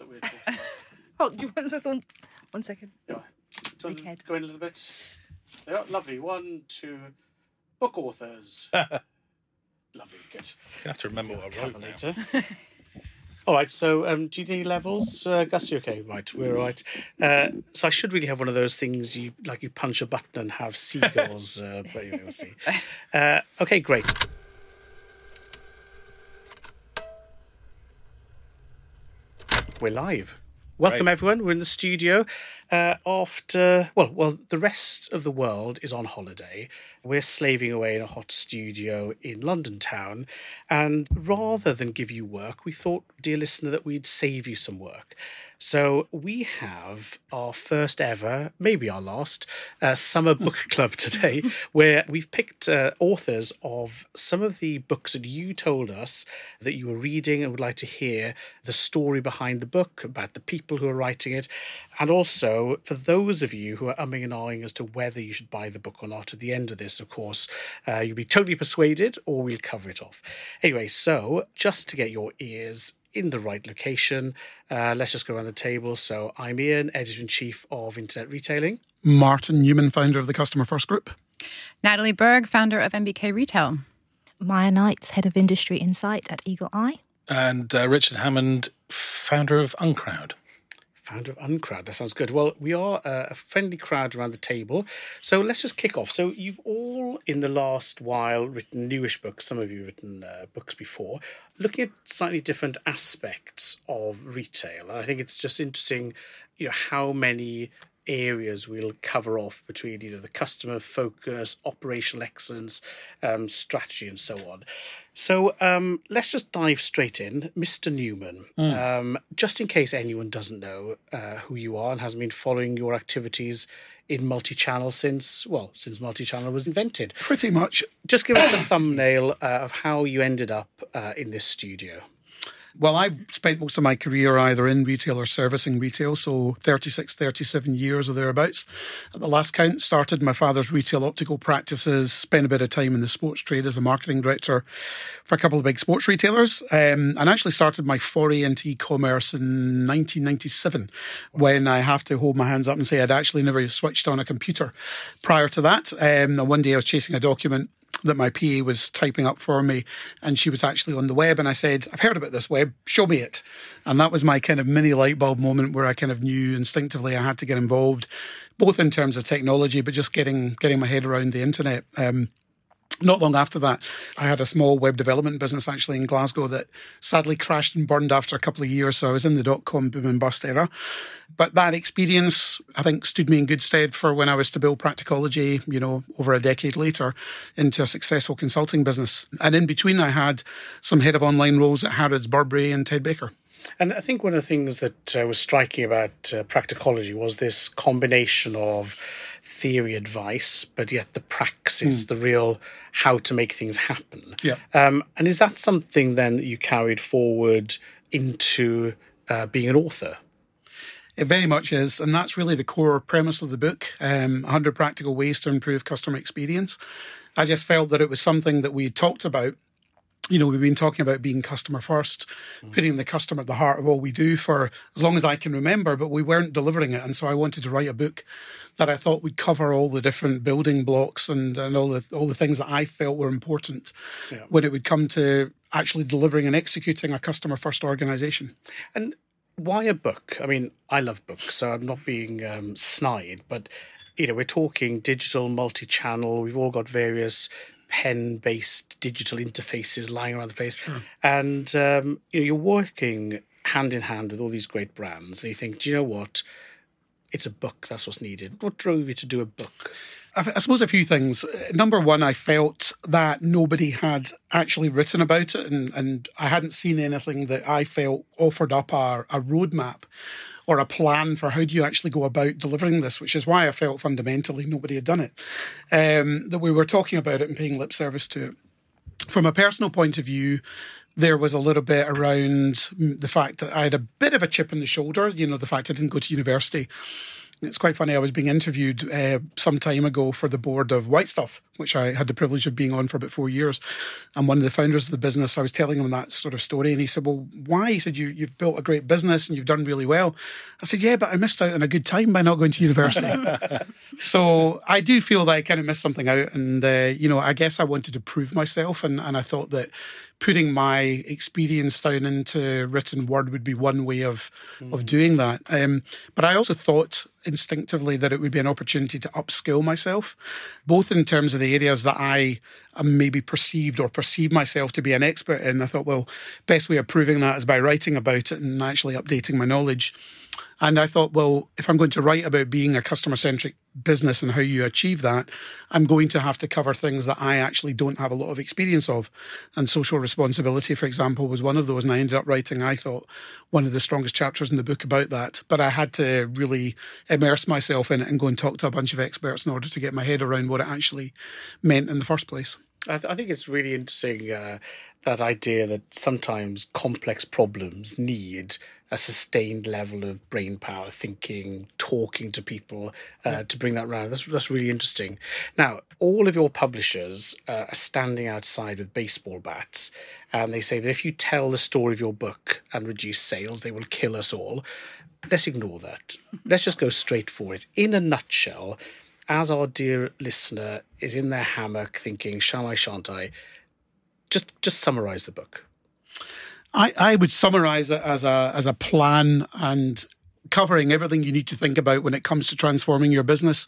that we're talking about. Oh, do you want this one? One second. Yeah. Do Big head. go in a little bit? Yeah, lovely. One, two. Book authors. lovely, good. You have to remember what I wrote now. later. All right, so um, GD levels, uh, Gus, you okay? Right, we're all right. Uh, so I should really have one of those things you like. You punch a button and have seagulls, uh, but anyway, we'll see. Uh, okay, great. We're live. Welcome, Great. everyone. We're in the studio. Uh, after, well, well, the rest of the world is on holiday. We're slaving away in a hot studio in London town. And rather than give you work, we thought, dear listener, that we'd save you some work. So we have our first ever, maybe our last, uh, summer book club today, where we've picked uh, authors of some of the books that you told us that you were reading and would like to hear the story behind the book, about the people who are writing it, and also for those of you who are umming and ahhing as to whether you should buy the book or not. At the end of this, of course, uh, you'll be totally persuaded, or we'll cover it off. Anyway, so just to get your ears in the right location. Uh, let's just go around the table. So I'm Ian, editor in chief of Internet Retailing. Martin Newman, founder of the Customer First Group. Natalie Berg, founder of NBK Retail. Miya Knights, head of industry insight at Eagle Eye. And uh, Richard Hammond, founder of Uncrowd. Founder of Uncrowd. That sounds good. Well, we are uh, a friendly crowd around the table. So let's just kick off. So you've all, in the last while, written newish books. Some of you have written uh, books before, looking at slightly different aspects of retail. And I think it's just interesting, you know, how many areas we'll cover off between you know the customer focus, operational excellence, um, strategy, and so on. So um, let's just dive straight in, Mr. Newman. Um, just in case anyone doesn't know uh, who you are and hasn't been following your activities in multi-channel since well since multi-channel was invented. Pretty much. Just give us a thumbnail uh, of how you ended up uh, in this studio. Well, I've spent most of my career either in retail or servicing retail, so 36, 37 years or thereabouts. At the last count, started my father's retail optical practices, spent a bit of time in the sports trade as a marketing director for a couple of big sports retailers, um, and actually started my foray into e-commerce in 1997 when I have to hold my hands up and say I'd actually never switched on a computer prior to that. Um, and one day I was chasing a document that my PA was typing up for me, and she was actually on the web. And I said, I've heard about this web, show me it. And that was my kind of mini light bulb moment where I kind of knew instinctively I had to get involved, both in terms of technology, but just getting getting my head around the internet. Um, not long after that, I had a small web development business actually in Glasgow that sadly crashed and burned after a couple of years. So I was in the dot com boom and bust era. But that experience, I think, stood me in good stead for when I was to build Practicology, you know, over a decade later into a successful consulting business. And in between, I had some head of online roles at Harrods, Burberry, and Ted Baker. And I think one of the things that uh, was striking about uh, practicology was this combination of theory advice, but yet the praxis, the real how to make things happen. Yeah. Um, and is that something then that you carried forward into uh, being an author? It very much is, and that's really the core premise of the book um, 100 Practical Ways to Improve Customer Experience. I just felt that it was something that we talked about. You know, we've been talking about being customer first, putting the customer at the heart of all we do for as long as I can remember, but we weren't delivering it. And so I wanted to write a book that I thought would cover all the different building blocks and, and all the all the things that I felt were important Yeah. when it would come to actually delivering and executing a customer first organization. And why a book? I mean, I love books, so I'm not being um, snide, but you know, we're talking digital, multi-channel. We've all got various pen-based digital interfaces lying around the place, and um, you know, you're working hand in hand with all these great brands. And you think, do you know what? It's a book. That's what's needed. What drove you to do a book? I, I suppose a few things. Number one, I felt that nobody had actually written about it, and, and I hadn't seen anything that I felt offered up a, a roadmap or a plan for how do you actually go about delivering this, which is why I felt fundamentally nobody had done it. Um, that we were talking about it and paying lip service to it. From a personal point of view, there was a little bit around mm, the fact that I had a bit of a chip in the shoulder, you know, the fact I didn't go to university It's quite funny. I was being interviewed uh, some time ago for the board of White Stuff, which I had the privilege of being on for about four years. And one of the founders of the business, I was telling him that sort of story, and he said, "Well, why?" He said, you, "You've built a great business and you've done really well." I said, "Yeah, but I missed out on a good time by not going to university." so I do feel that I kind of missed something out, and uh, you know, I guess I wanted to prove myself, and, and I thought that putting my experience down into written word would be one way of mm. of doing that. Um, but I also thought instinctively that it would be an opportunity to upskill myself, both in terms of the areas that I am maybe perceived or perceive myself to be an expert in. I thought, well, best way of proving that is by writing about it and actually updating my knowledge. And I thought, well, if I'm going to write about being a customer centric business and how you achieve that, I'm going to have to cover things that I actually don't have a lot of experience of. And social responsibility, for example, was one of those. And I ended up writing, I thought, one of the strongest chapters in the book about that. But I had to really immerse myself in it and go and talk to a bunch of experts in order to get my head around what it actually meant in the first place. I, th- I think it's really interesting uh, that idea that sometimes complex problems need a sustained level of brain power, thinking, talking to people uh, yeah. to bring that around. That's that's really interesting. Now, all of your publishers uh, are standing outside with baseball bats, and they say that if you tell the story of your book and reduce sales, they will kill us all. Let's ignore that. Let's just go straight for it. In a nutshell, as our dear listener is in their hammock thinking, "Shall I? Shan't I?" Just just summarize the book. I, I would summarize it as a as a plan and covering everything you need to think about when it comes to transforming your business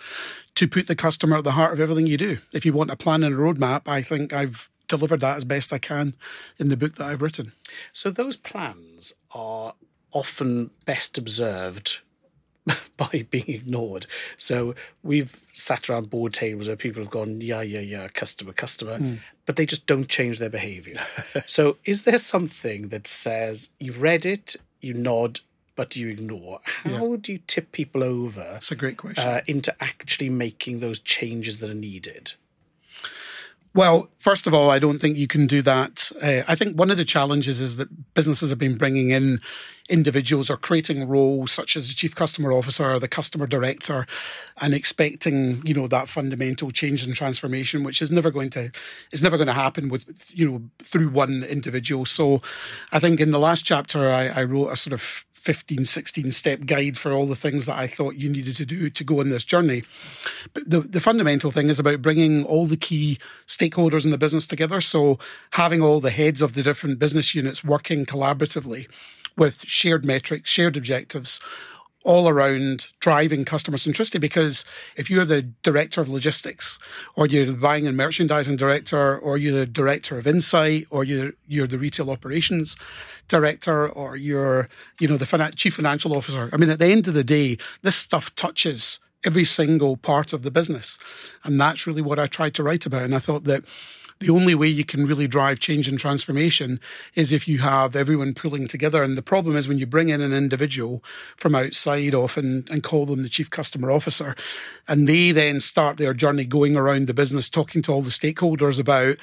to put the customer at the heart of everything you do. If you want a plan and a roadmap, I think I've delivered that as best I can in the book that I've written. So those plans are often best observed by being ignored. So we've sat around board tables where people have gone, yeah, yeah, yeah, customer, customer, mm. but they just don't change their behavior. so is there something that says you've read it, you nod, but you ignore? How yeah. do you tip people over? That's a great question. Uh, into actually making those changes that are needed? Well, first of all, I don't think you can do that. Uh, I think one of the challenges is that businesses have been bringing in individuals or creating roles such as the chief customer officer or the customer director and expecting, you know, that fundamental change and transformation, which is never going to, is never going to happen with, you know, through one individual. So I think in the last chapter, I, I wrote a sort of 15, 16 step guide for all the things that I thought you needed to do to go on this journey. But the, the fundamental thing is about bringing all the key stakeholders in the business together. So having all the heads of the different business units working collaboratively with shared metrics, shared objectives, all around driving customer centricity because if you're the director of logistics or you're the buying and merchandising director or you're the director of insight or you're you're the retail operations director or you're you know the chief financial officer i mean at the end of the day this stuff touches every single part of the business. And that's really what i tried to write about. And i thought that the only way you can really drive change and transformation is if you have everyone pulling together. And the problem is when you bring in an individual from outside often and call them the chief customer officer, and they then start their journey going around the business, talking to all the stakeholders about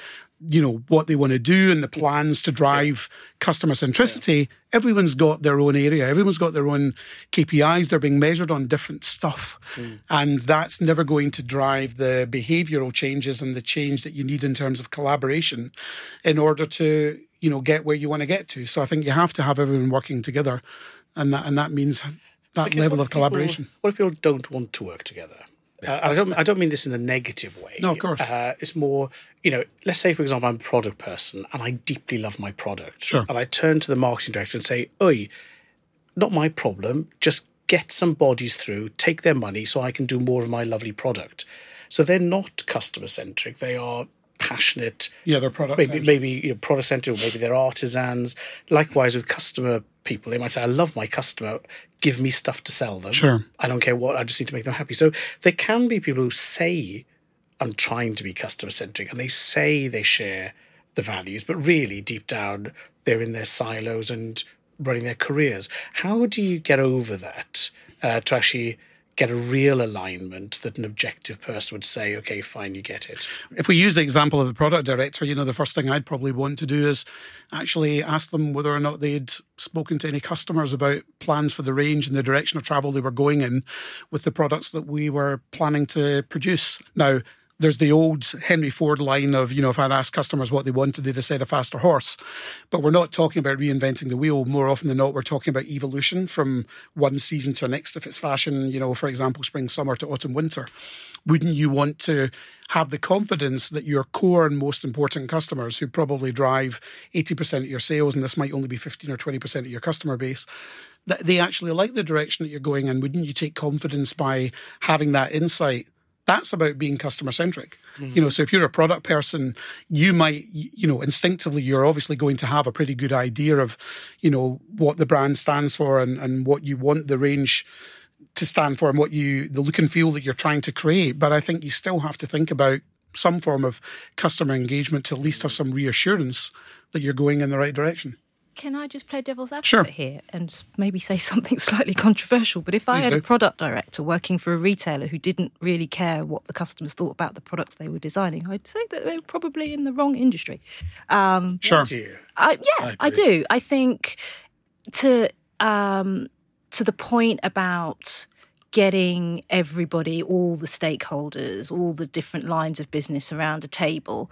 you know what they want to do and the plans to drive customer centricity yeah. everyone's got their own area. Everyone's got their own kpis they're being measured on different stuff. Mm. and that's never going to drive the behavioral changes and the change that you need in terms of collaboration in order to you know get where you want to get to. So i think you have to have everyone working together. And that and that means that okay, level of collaboration people, what if people don't want to work together uh, I don't. I don't mean this in a negative way. No, of course. Uh, it's more, you know. Let's say, for example, I'm a product person and I deeply love my product. Sure. And I turn to the marketing director and say, "Oi, not my problem. Just get some bodies through, take their money, so I can do more of my lovely product." So they're not customer centric. They are passionate. Yeah, they're product. Maybe maybe you know, or maybe they're artisans. Likewise with customer people, they might say, "I love my customer give me stuff to sell them. Sure. I don't care what, I just need to make them happy. So there can be people who say, I'm trying to be customer centric, and they say they share the values, but really deep down, they're in their silos and running their careers. How do you get over that uh, to actually get a real alignment that an objective person would say, okay, fine, you get it. If we use the example of the product director, you know, the first thing I'd probably want to do is actually ask them whether or not they'd spoken to any customers about plans for the range and the direction of travel they were going in with the products that we were planning to produce. Now, there's the old Henry Ford line of, you know, if I'd asked customers what they wanted, they'd have said a faster horse. But we're not talking about reinventing the wheel. More often than not, we're talking about evolution from one season to the next. If it's fashion, you know, for example, spring, summer to autumn, winter, wouldn't you want to have the confidence that your core and most important customers, who probably drive 80% of your sales, and this might only be 15 or 20% of your customer base, that they actually like the direction that you're going in? Wouldn't you take confidence by having that insight? That's about being customer centric. Mm-hmm. You know, so if you're a product person, you might, you know, instinctively, you're obviously going to have a pretty good idea of, you know, what the brand stands for and, and what you want the range to stand for and what you, the look and feel that you're trying to create. But I think you still have to think about some form of customer engagement to at least have some reassurance that you're going in the right direction. Can I just play devil's advocate sure. here and maybe say something slightly controversial? But if I had do. a product director working for a retailer who didn't really care what the customers thought about the products they were designing, I'd say that they were probably in the wrong industry. Um, sure. I, yeah, I, I, do. I think to um, to the point about getting everybody, all the stakeholders, all the different lines of business around a table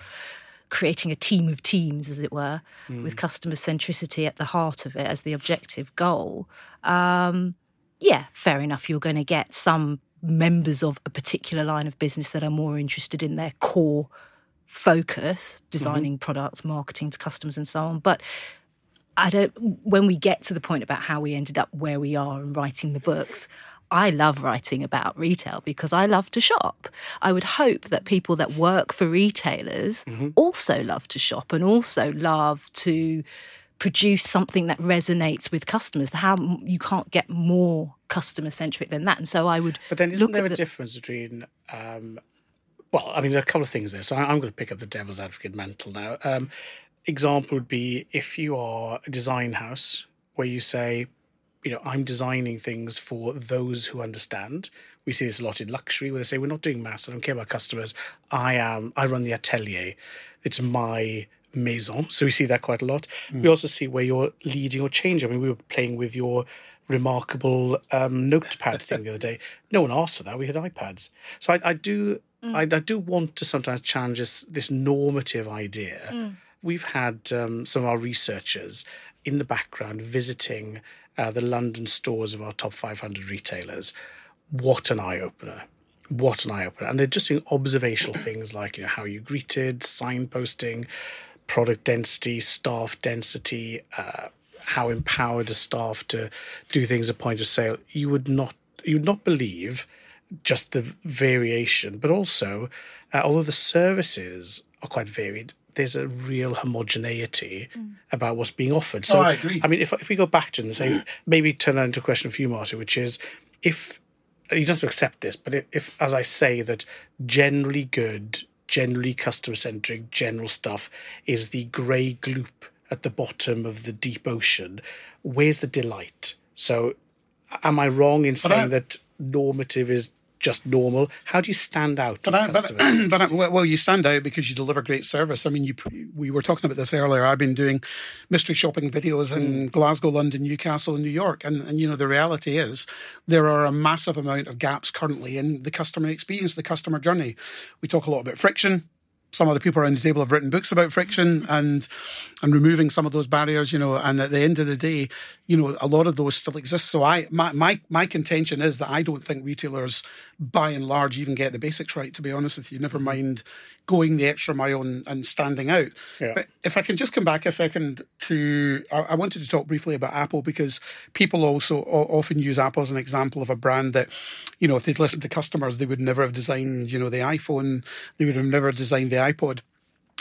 creating a team of teams, as it were, mm. with customer centricity at the heart of it as the objective goal. Um, yeah, fair enough. You're going to get some members of a particular line of business that are more interested in their core focus, designing mm-hmm. products, marketing to customers, and so on. But I don't. When we get to the point about how we ended up where we are and writing the books, I love writing about retail because I love to shop. I would hope that people that work for retailers mm-hmm. also love to shop and also love to produce something that resonates with customers. How you can't get more customer centric than that. And so I would. But then, isn't there a the... difference between? Um, well, I mean, there are a couple of things there. So I'm going to pick up the devil's advocate mantle now. Um, example would be if you are a design house where you say you know, I'm designing things for those who understand. We see this a lot in luxury where they say, we're not doing mass. I don't care about customers. I am, I run the atelier. It's my maison. So we see that quite a lot. Mm. We also see where you're leading or changing. I mean, we were playing with your remarkable um, notepad thing the other day. No one asked for that. We had iPads. So I, I do, mm. I, I, do want to sometimes challenge this, this normative idea. Mm. We've had um, some of our researchers in the background visiting uh, the London stores of our top 500 retailers. What an eye opener! What an eye opener! And they're just doing observational things like you know how you greeted, signposting, product density, staff density, uh, how empowered a staff to do things at point of sale. You would not you would not believe just the variation, but also uh, although the services are quite varied, there's a real homogeneity mm. about what's being offered. So oh, I agree. I mean, if if we go back to it and say maybe turn that into a question for you, Martin, which is if you don't have to accept this, but if, as I say, that generally good, generally customer centric, general stuff is the grey gloop at the bottom of the deep ocean, where's the delight? So, am I wrong in saying I, that normative is just normal? How do you stand out? But, I, but, but well, you stand out because you deliver great service. I mean, you we were talking about this earlier. I've been doing mystery shopping videos in mm. Glasgow, London, Newcastle, and New York, and and you know the reality is there are a massive amount of gaps currently in the customer experience, the customer journey. We talk a lot about friction some other people around the table have written books about friction and and removing some of those barriers, you know. And at the end of the day, you know, a lot of those still exist. So I my my my contention is that I don't think retailers, by and large, even get the basics right. To be honest with you, never mm-hmm. mind going the extra mile and, and standing out. Yeah. But if I can just come back a second to, I, I, wanted to talk briefly about Apple because people also often use Apple as an example of a brand that, you know, if they'd listened to customers, they would never have designed, you know, the iPhone, they would have never designed the iPod.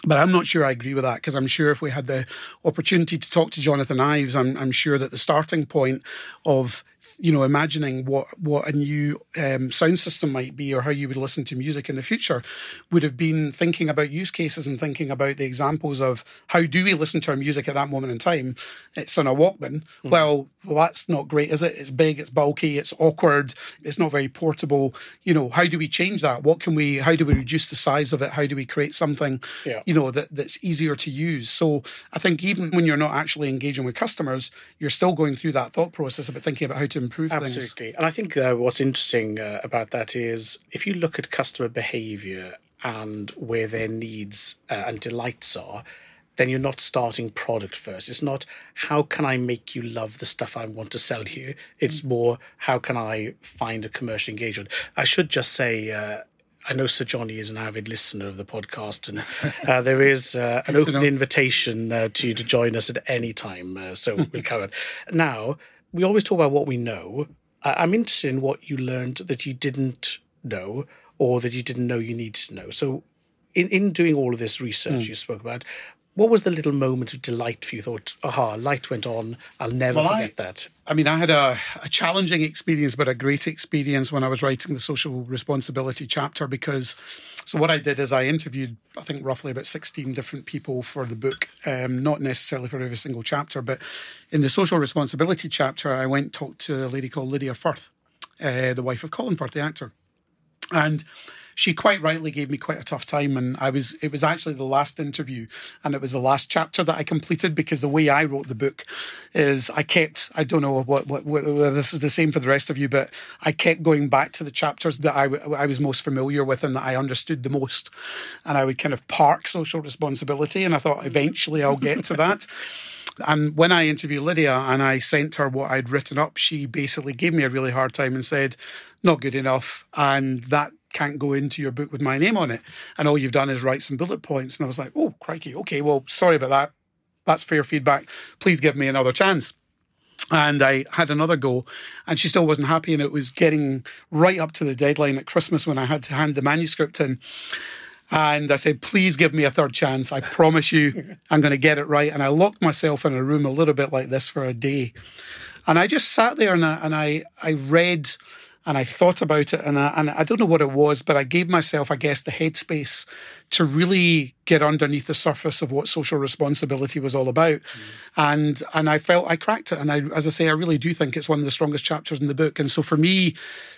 But I'm not sure I agree with that because I'm sure if we had the opportunity to talk to Jonathan Ives, I'm, I'm sure that the starting point of you know, imagining what what a new um, sound system might be or how you would listen to music in the future, would have been thinking about use cases and thinking about the examples of how do we listen to our music at that moment in time. It's on a Walkman. Mm. Well, well, that's not great, is it? It's big, it's bulky, it's awkward, it's not very portable. You know, how do we change that? What can we? How do we reduce the size of it? How do we create something, yeah. you know, that that's easier to use? So I think even when you're not actually engaging with customers, you're still going through that thought process about thinking about how to improve Absolutely. things. Absolutely. And I think uh, what's interesting uh, about that is if you look at customer behavior and where their needs uh, and delights are, then you're not starting product first. It's not how can I make you love the stuff I want to sell you. It's mm. more how can I find a commercial engagement. I should just say. Uh, I know Sir Johnny is an avid listener of the podcast, and uh, there is uh, an open invitation uh, to you to join us at any time. Uh, so we'll cover. Now, we always talk about what we know. I'm interested in what you learned that you didn't know or that you didn't know you needed to know. So, in, in doing all of this research mm. you spoke about, what was the little moment of delight for you? Thought, aha, light went on. I'll never well, forget I, that. I mean, I had a, a, challenging experience, but a great experience when I was writing the social responsibility chapter because. So what I did is I interviewed, I think, roughly about sixteen different people for the book, um, not necessarily for every single chapter, but in the social responsibility chapter, I went and talked to a lady called Livia Firth, uh, the wife of Colin Firth, the actor, and she quite rightly gave me quite a tough time and I was it was actually the last interview and it was the last chapter that I completed because the way I wrote the book is I kept I don't know what, what, whether this is the same for the rest of you but I kept going back to the chapters that I, I was most familiar with and that I understood the most and I would kind of park social responsibility and I thought eventually I'll get to that And when I interviewed Livia and I sent her what I'd written up, she basically gave me a really hard time and said, not good enough. And that can't go into your book with my name on it. And all you've done is write some bullet points. And I was like, oh, crikey. Okay, well, sorry about that. That's fair feedback. Please give me another chance. And I had another go, and she still wasn't happy. And it was getting right up to the deadline at Christmas when I had to hand the manuscript in. And I said, please give me a third chance. I promise you I'm going to get it right. And I locked myself in a room a little bit like this for a day. And I just sat there and I, and I, I read and I thought about it, and I, and I don't know what it was, but I gave myself, I guess, the headspace to really get underneath the surface of what social responsibility was all about, mm. and and I felt I cracked it, and I, as I say, I really do think it's one of the strongest chapters in the book, and so for me,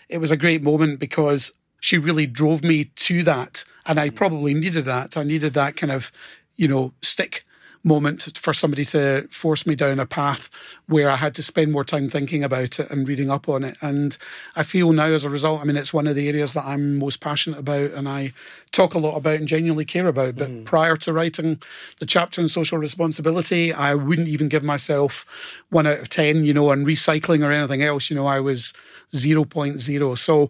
it was a great moment because she really drove me to that, and I mm. probably needed that. I needed that kind of, you know, stick moment for somebody to force me down a path where I had to spend more time thinking about it and reading up on it. And I feel now as a result, I mean, it's one of the areas that I'm most passionate about and I talk a lot about and genuinely care about. But mm. prior to writing the chapter on social responsibility, I wouldn't even give myself one out of 10, you know, on recycling or anything else. You know, I was 0.0. So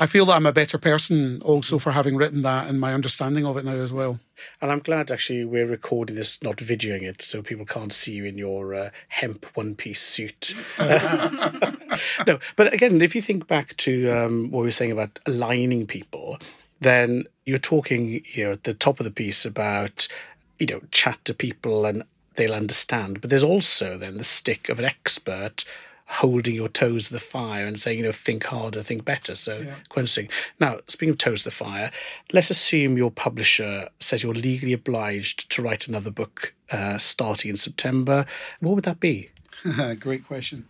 I feel that I'm a better person also for having written that and my understanding of it now as well. And I'm glad actually we're recording this, not videoing it, so people can't see you in your uh, hemp one piece suit. no, but again, if you think back to um, what we were saying about aligning people, then you're talking, you know, at the top of the piece about, you know, chat to people and they'll understand. But there's also then the stick of an expert holding your toes to the fire and saying, you know, think harder, think better. So yeah. Now, speaking of toes to the fire, let's assume your publisher says you're legally obliged to write another book uh, starting in September. What would that be? Great question.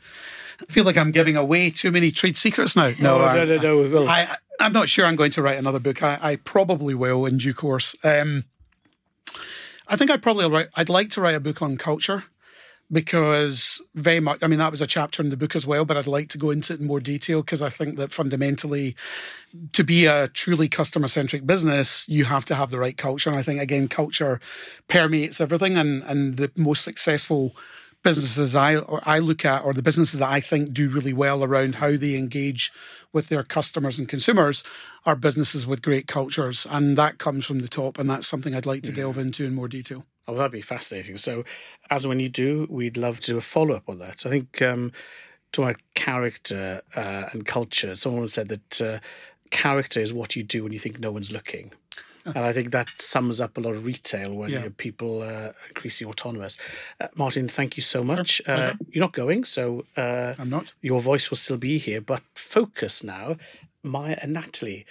I feel like I'm giving away too many trade secrets now. No, no, no, no. no will. I, I'm not sure I'm going to write another book. I, I probably will in due course. Um, I think I'd probably write. I'd like to write a book on culture because very much, I mean, that was a chapter in the book as well, but I'd like to go into it in more detail because I think that fundamentally, to be a truly customer centric business, you have to have the right culture. And I think, again, culture permeates everything. And, and the most successful businesses I, I look at, or the businesses that I think do really well around how they engage with their customers and consumers, are businesses with great cultures. And that comes from the top. And that's something I'd like to delve into in more detail. Oh, that'd be fascinating. So, as when you do, we'd love to do a follow up on that. I think um, to my character uh, and culture, someone said that uh, character is what you do when you think no one's looking. And I think that sums up a lot of retail where Yeah. people uh, increasingly autonomous. Uh, Martin, thank you so much. uh, you're not going, so uh, I'm not. your voice will still be here, but focus now. Miya and Natalie.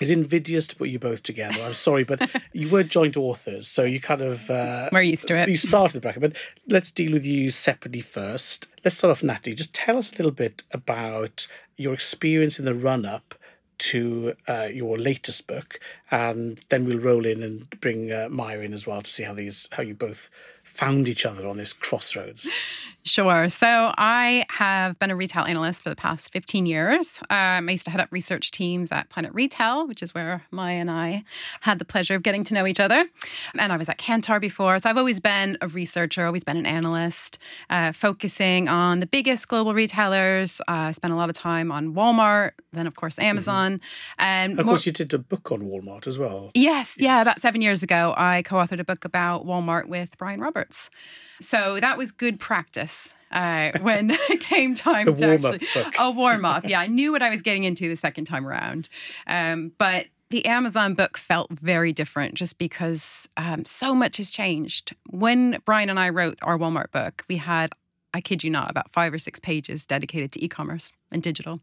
It's invidious to put you both together. I'm sorry, but you were joint authors, so you kind of uh, We're used to it. You started the bracket, but let's deal with you separately first. Let's start off, Natalie. Just tell us a little bit about your experience in the run-up to uh, your latest book, and then we'll roll in and bring uh, Miya in as well to see how these how you both found each other on this crossroads. Sure. So I have been a retail analyst for the past 15 years. Um, I used to head up research teams at Planet Retail, which is where Miya and I had the pleasure of getting to know each other. And I was at Kantar before. So I've always been a researcher, always been an analyst, uh, focusing on the biggest global retailers. Uh, I spent a lot of time on Walmart, then, of course, Amazon. And And of more- course, you did a book on Walmart as well. Yes, yeah, about seven years ago, I co authored a book about Walmart with Bryan Roberts. So that was good practice. Uh, when it came time The to actually book. a warm up, yeah, I knew what I was getting into the second time around. Um, but the Amazon book felt very different, just because um, so much has changed. When Bryan and I wrote our Walmart book, we had I kid you not, about five or six pages dedicated to e-commerce and digital,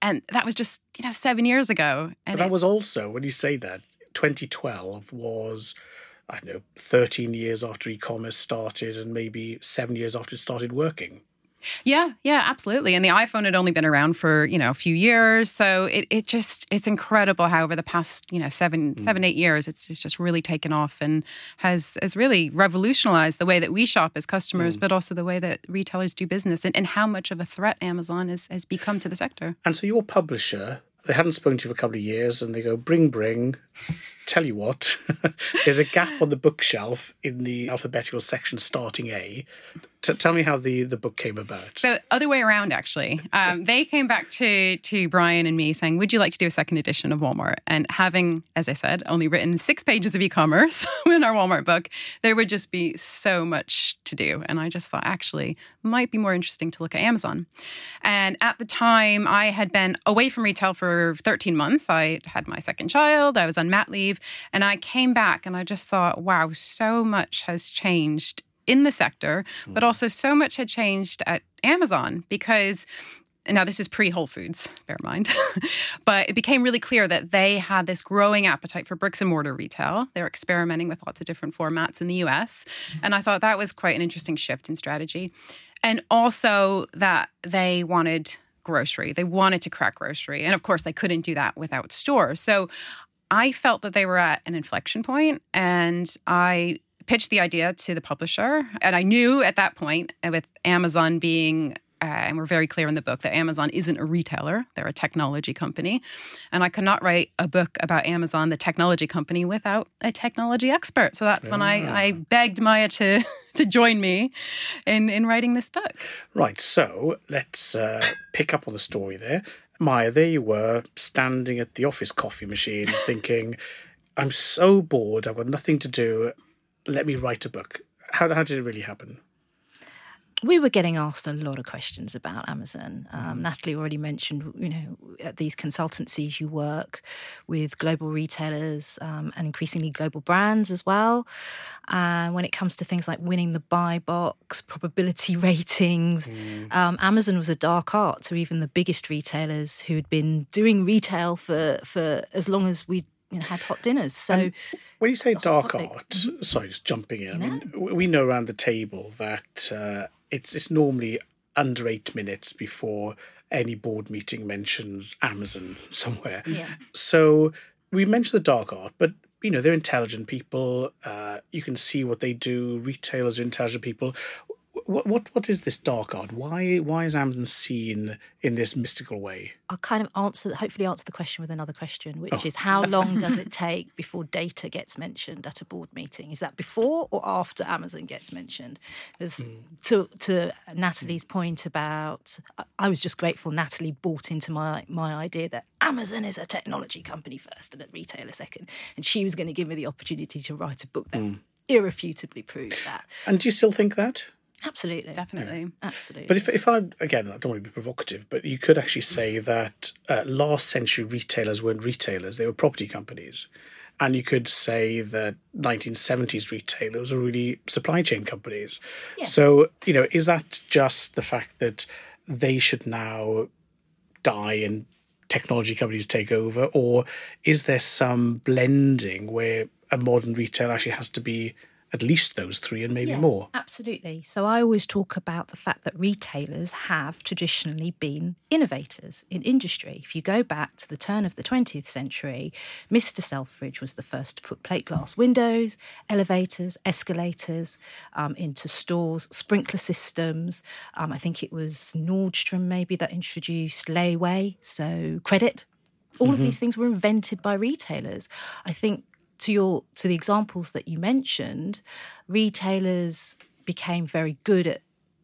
and that was just you know seven years ago. And But that was also, when you say that, 2012 was, I don't know, 13 years after e commerce started and maybe seven years after it started working. Yeah, yeah, absolutely. And the iPhone had only been around for, you know, a few years. So it, it just it's incredible how over the past, you know, seven, hmm. seven, eight years, it's, it's just really taken off and has has really revolutionized the way that we shop as customers, hmm. but also the way that retailers do business and, and how much of a threat Amazon has, has become to the sector. And so your publisher, they hadn't spoken to you for a couple of years and they go, bring, bring. Tell you what, there's a gap on the bookshelf in the alphabetical section starting A. T- tell me how the, the book came about. So other way around, actually, um, they came back to to Bryan and me saying, "Would you like to do a second edition of Walmart?" And having, as I said, only written six pages of e-commerce in our Walmart book, there would just be so much to do. And I just thought, actually, might be more interesting to look at Amazon. And at the time, I had been away from retail for 13 months. I had my second child. I was on mat leave, and I came back, and I just thought, wow, so much has changed in the sector, hmm. but also so much had changed at Amazon because now this is pre Whole Foods, bear in mind, but it became really clear that they had this growing appetite for bricks and mortar retail. They were experimenting with lots of different formats in the US. Hmm. And I thought that was quite an interesting shift in strategy. And also that they wanted grocery, they wanted to crack grocery. And of course, they couldn't do that without stores. So I felt that they were at an inflection point and I pitched the idea to the publisher. And I knew at that point, uh, with Amazon being, uh, and we're very clear in the book that Amazon isn't a retailer, they're a technology company. And I could not write a book about Amazon, the technology company, without a technology expert. So that's when I, I begged Miya to, to join me in, in writing this book. Right, so let's uh, pick up on the story there. Miya, there you were, standing at the office coffee machine, thinking, I'm so bored, I've got nothing to do. Let me write a book. How, how did it really happen? We were getting asked a lot of questions about Amazon. Um, Natalie already mentioned, you know, at these consultancies you work with global retailers um, and increasingly global brands as well. And when it comes to things like winning the buy box, probability ratings, um, Amazon was a dark art to even the biggest retailers who had been doing retail for for as long as we you know, had hot dinners. So. When you say dark topic. art, sorry, just jumping in. I mean, we know around the table that uh, it's it's normally under eight minutes before any board meeting mentions Amazon somewhere. Yeah. So we mentioned the dark art, but you know they're intelligent people. Uh, you can see what they do. Retailers are intelligent people. What what what is this dark art? Why why is Amazon seen in this mystical way? I'll kind of answer, hopefully answer the question with another question, which oh. is how long does it take before data gets mentioned at a board meeting? Is that before or after Amazon gets mentioned? Because hmm. to to Natalie's point about, I- I was just grateful Natalie bought into my my idea that Amazon is a technology company first and a retailer second, and she was going to give me the opportunity to write a book that hmm. irrefutably proved that. And do you still think that? Absolutely, Definitely. absolutely. But if, if I, again, I don't want to be provocative, but you could actually say that uh, last century retailers weren't retailers, they were property companies. and you could say that 1970s retailers were really supply chain companies. Yeah. So, you know, is that just the fact that they should now die and technology companies take over? Or is there some blending where a modern retail actually has to be at least those three and maybe Yeah, more? Absolutely. So I always talk about the fact that retailers have traditionally been innovators in industry. If you go back to the turn of the 20th century, Mr. Selfridge was the first to put plate glass windows, elevators, escalators um, into stores, sprinkler systems. Um, I think it was Nordstrom maybe that introduced layaway, so credit. All of these things were invented by retailers. I think to your to the examples that you mentioned, retailers became very good at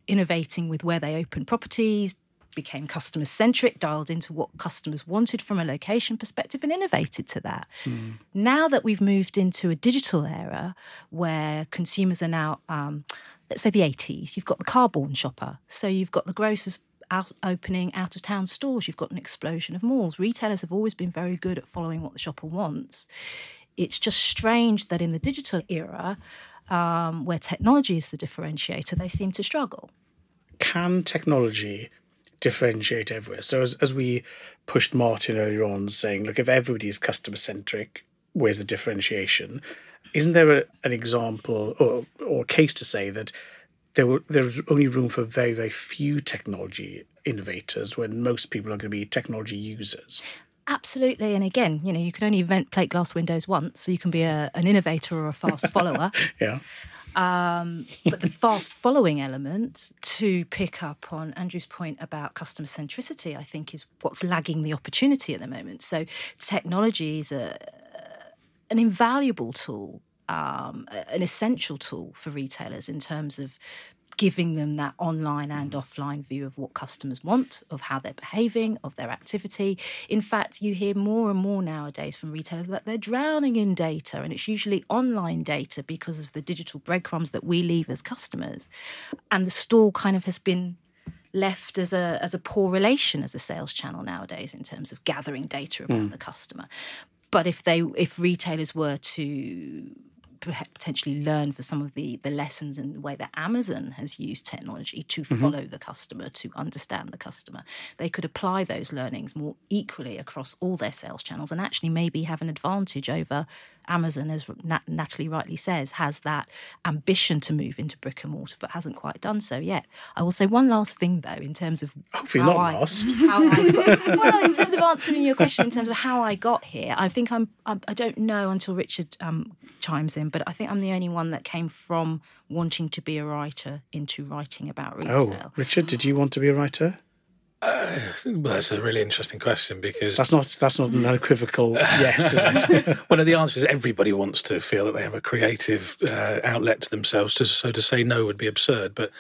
innovating with where they opened properties, became customer centric, dialed into what customers wanted from a location perspective, and innovated to that. Now that we've moved into a digital era where consumers are now, um, let's say the 80s, you've got the car-born shopper. So you've got the grocers out opening out of town stores, you've got an explosion of malls. Retailers have always been very good at following what the shopper wants. It's just strange that in the digital era, um, where technology is the differentiator, they seem to struggle. can technology differentiate everywhere? So as, as we pushed Martin earlier on saying, look, if everybody is customer centric, where's the differentiation? Isn't there a, an example or, or case to say that there were, there's only room for very, very few technology innovators when most people are going to be technology users? Absolutely. And again, you know, you can only invent plate glass windows once, so you can be a, an innovator or a fast follower. Yeah. Um, but the fast following element to pick up on Andrew's point about customer centricity, I think, is what's lagging the opportunity at the moment. So technology is a, an invaluable tool, um, an essential tool for retailers in terms of giving them that online and mm-hmm. offline view of what customers want, of how they're behaving, of their activity. In fact, you hear more and more nowadays from retailers that they're drowning in data, and it's usually online data because of the digital breadcrumbs that we leave as customers. And the store kind of has been left as a as a poor relation as a sales channel nowadays in terms of gathering data about mm. the customer. But if they if retailers were to potentially learn for some of the the lessons in the way that Amazon has used technology to mm-hmm. follow the customer, to understand the customer, they could apply those learnings more equally across all their sales channels and actually maybe have an advantage over Amazon, as Nat- Natalie rightly says, has that ambition to move into brick and mortar, but hasn't quite done so yet. I will say one last thing though, in terms of Hopefully how not I. How I well, in terms of answering your question, in terms of how I got here, I think I'm. I, I don't know until Richard um, chimes in, but I think I'm the only one that came from wanting to be a writer into writing about retail. Oh. Richard, did you want to be a writer? Well, that's a really interesting question because That's not that's not an unequivocal yes, is it? one of the answers is everybody wants to feel that they have a creative uh, outlet to themselves. To, so to say no would be absurd. But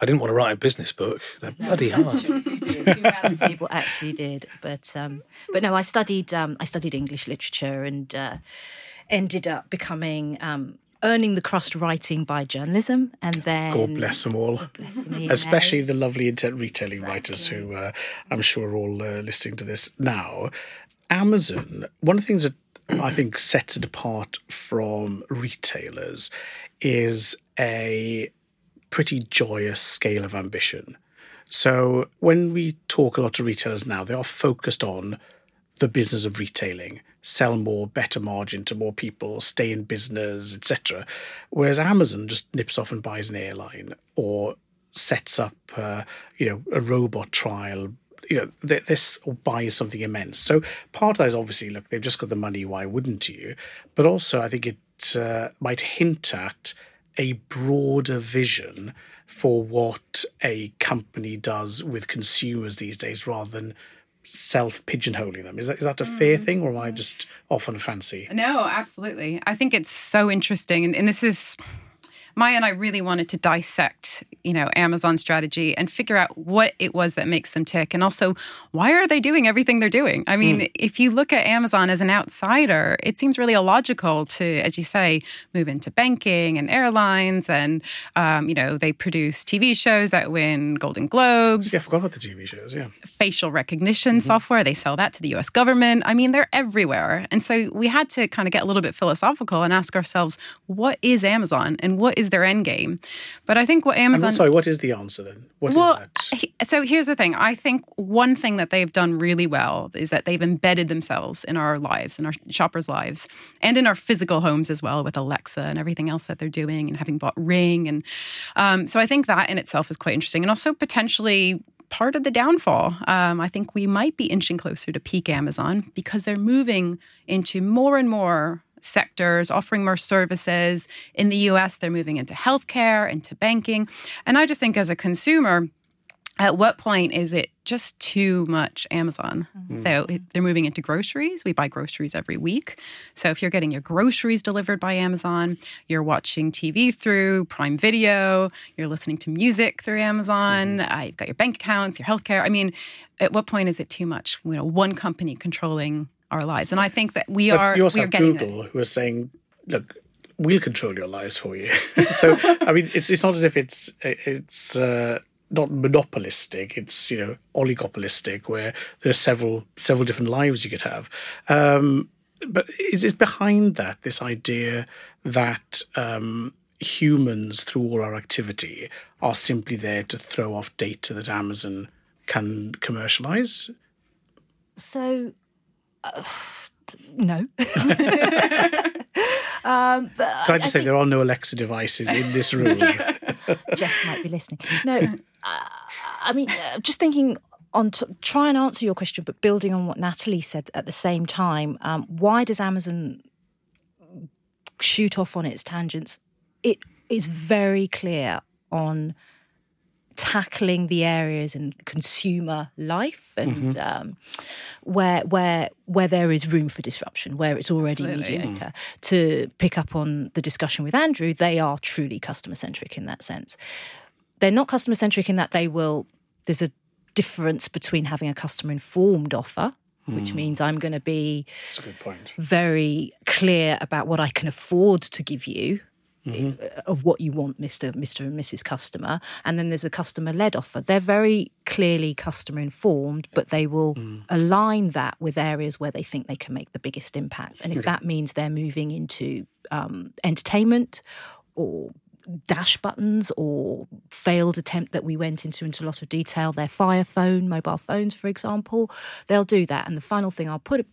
I didn't want to write a business book. They're bloody hard. Two round table actually did, but um, but no, I studied um, I studied English literature and uh, ended up becoming um, earning the crust writing by journalism, and then God bless them all. bless them, yeah. especially the lovely retailing writers who uh, I'm sure are all uh, listening to this now. Amazon, one of the things that I think sets it apart from retailers is a pretty joyous scale of ambition. So when we talk a lot to retailers now, they are focused on the business of retailing, sell more, better margin to more people, stay in business, etc. Whereas Amazon just nips off and buys an airline or sets up, uh, you know, a robot trial. You know, this or buys something immense. So part of that is obviously, look, they've just got the money. Why wouldn't you? But also, I think it uh, might hint at a broader vision for what a company does with consumers these days, rather than self pigeonholing them. Is that is that a fair mm. thing, or am I just off on fancy? No, absolutely. I think it's so interesting. And, and this is Miya and I really wanted to dissect, you know, Amazon's strategy and figure out what it was that makes them tick, and also why are they doing everything they're doing. I mean, mm. if you look at Amazon as an outsider, it seems really illogical to, as you say, move into banking and airlines, and um, you know, they produce TV shows that win Golden Globes. Yeah, I forgot about the TV shows. Yeah, facial recognition mm-hmm. software. They sell that to the U.S. government. I mean, they're everywhere, and so we had to kind of get a little bit philosophical and ask ourselves, what is Amazon and what is their end game? But I think what Amazon. sorry, what is the answer then? What well, so here's the thing. I think one thing that they've done really well is that they've embedded themselves in our lives, in our shoppers' lives, and in our physical homes as well with Alexa and everything else that they're doing and having bought Ring. And um, so I think that in itself is quite interesting. And also potentially part of the downfall. Um, I think we might be inching closer to peak Amazon because they're moving into more and more sectors, offering more services. In the US, they're moving into healthcare, into banking. And I just think as a consumer, at what point is it just too much Amazon? Mm-hmm. So they're moving into groceries. We buy groceries every week. So if you're getting your groceries delivered by Amazon, you're watching TV through Prime Video, you're listening to music through Amazon, mm-hmm. uh, you've got your bank accounts, your healthcare. I mean, at what point is it too much? You know, one company controlling our lives. And I think that we but are. You also we have Google, who are saying, "Look, we'll control your lives for you." so, I mean, it's it's not as if it's it's. Uh, not monopolistic it's you know oligopolistic where there's several several different lives you could have um, but it's, it's, behind that this idea that um, humans through all our activity are simply there to throw off data that amazon can commercialize so uh, no. um, Can I just I say think... there are no Alexa devices in this room? Jeff might be listening. No, uh, I mean, uh, just thinking on to try and answer your question, but building on what Natalie said at the same time. Um, why does Amazon shoot off on its tangents? It is very clear on tackling the areas in consumer life and mm-hmm. um, where where where there is room for disruption, where it's already Absolutely. mediocre. Mm. To pick up on the discussion with Andrew, they are truly customer centric in that sense. They're not customer centric in that they will. There's a difference between having a customer informed offer which mm. means I'm going to be very clear about what I can afford to give you mm-hmm. of what you want, Mr. Mr. and Mrs. Customer. And then there's a customer led offer. They're very clearly customer informed, but they will mm. align that with areas where they think they can make the biggest impact. And if okay. that means they're moving into um, entertainment or dash buttons or failed attempt that we went into into a lot of detail their fire phone mobile phones for example they'll do that. And the final thing i'll put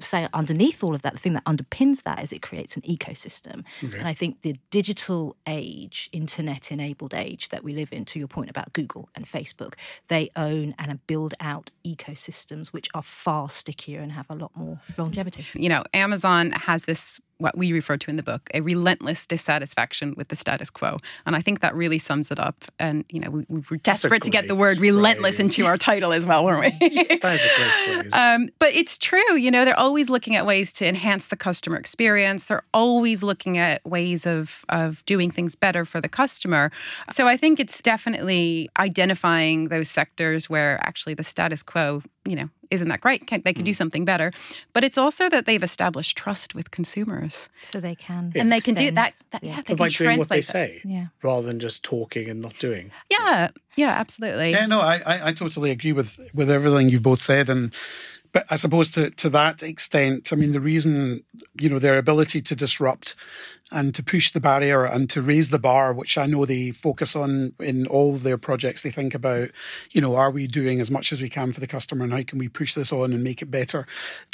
say underneath all of that the thing that underpins that is it creates an ecosystem. Okay. and i think the digital age internet enabled age that we live in to your point about google and facebook they own and build out ecosystems which are far stickier and have a lot more longevity. You know amazon has this what we refer to in the book, a relentless dissatisfaction with the status quo. And I think that really sums it up. And, you know, we, we were desperate to get the word relentless phrase. into our title as well, weren't we? That's a great phrase. Um, but it's true, you know, they're always looking at ways to enhance the customer experience. They're always looking at ways of, of doing things better for the customer. So I think it's definitely identifying those sectors where actually the status quo, you know, isn't that great? Can, they can mm. do something better. But it's also that they've established trust with consumers, so they can, yeah. and they can do that. that yeah. yeah, they by can doing what they say, yeah. rather than just talking and not doing. Yeah, yeah, absolutely. Yeah, no, I, I, I totally agree with with everything you've both said, and but I suppose to to that extent, I mean, the reason you know their ability to disrupt and to push the barrier and to raise the bar, which I know they focus on in all their projects. They think about, you know, are we doing as much as we can for the customer and how can we push this on and make it better?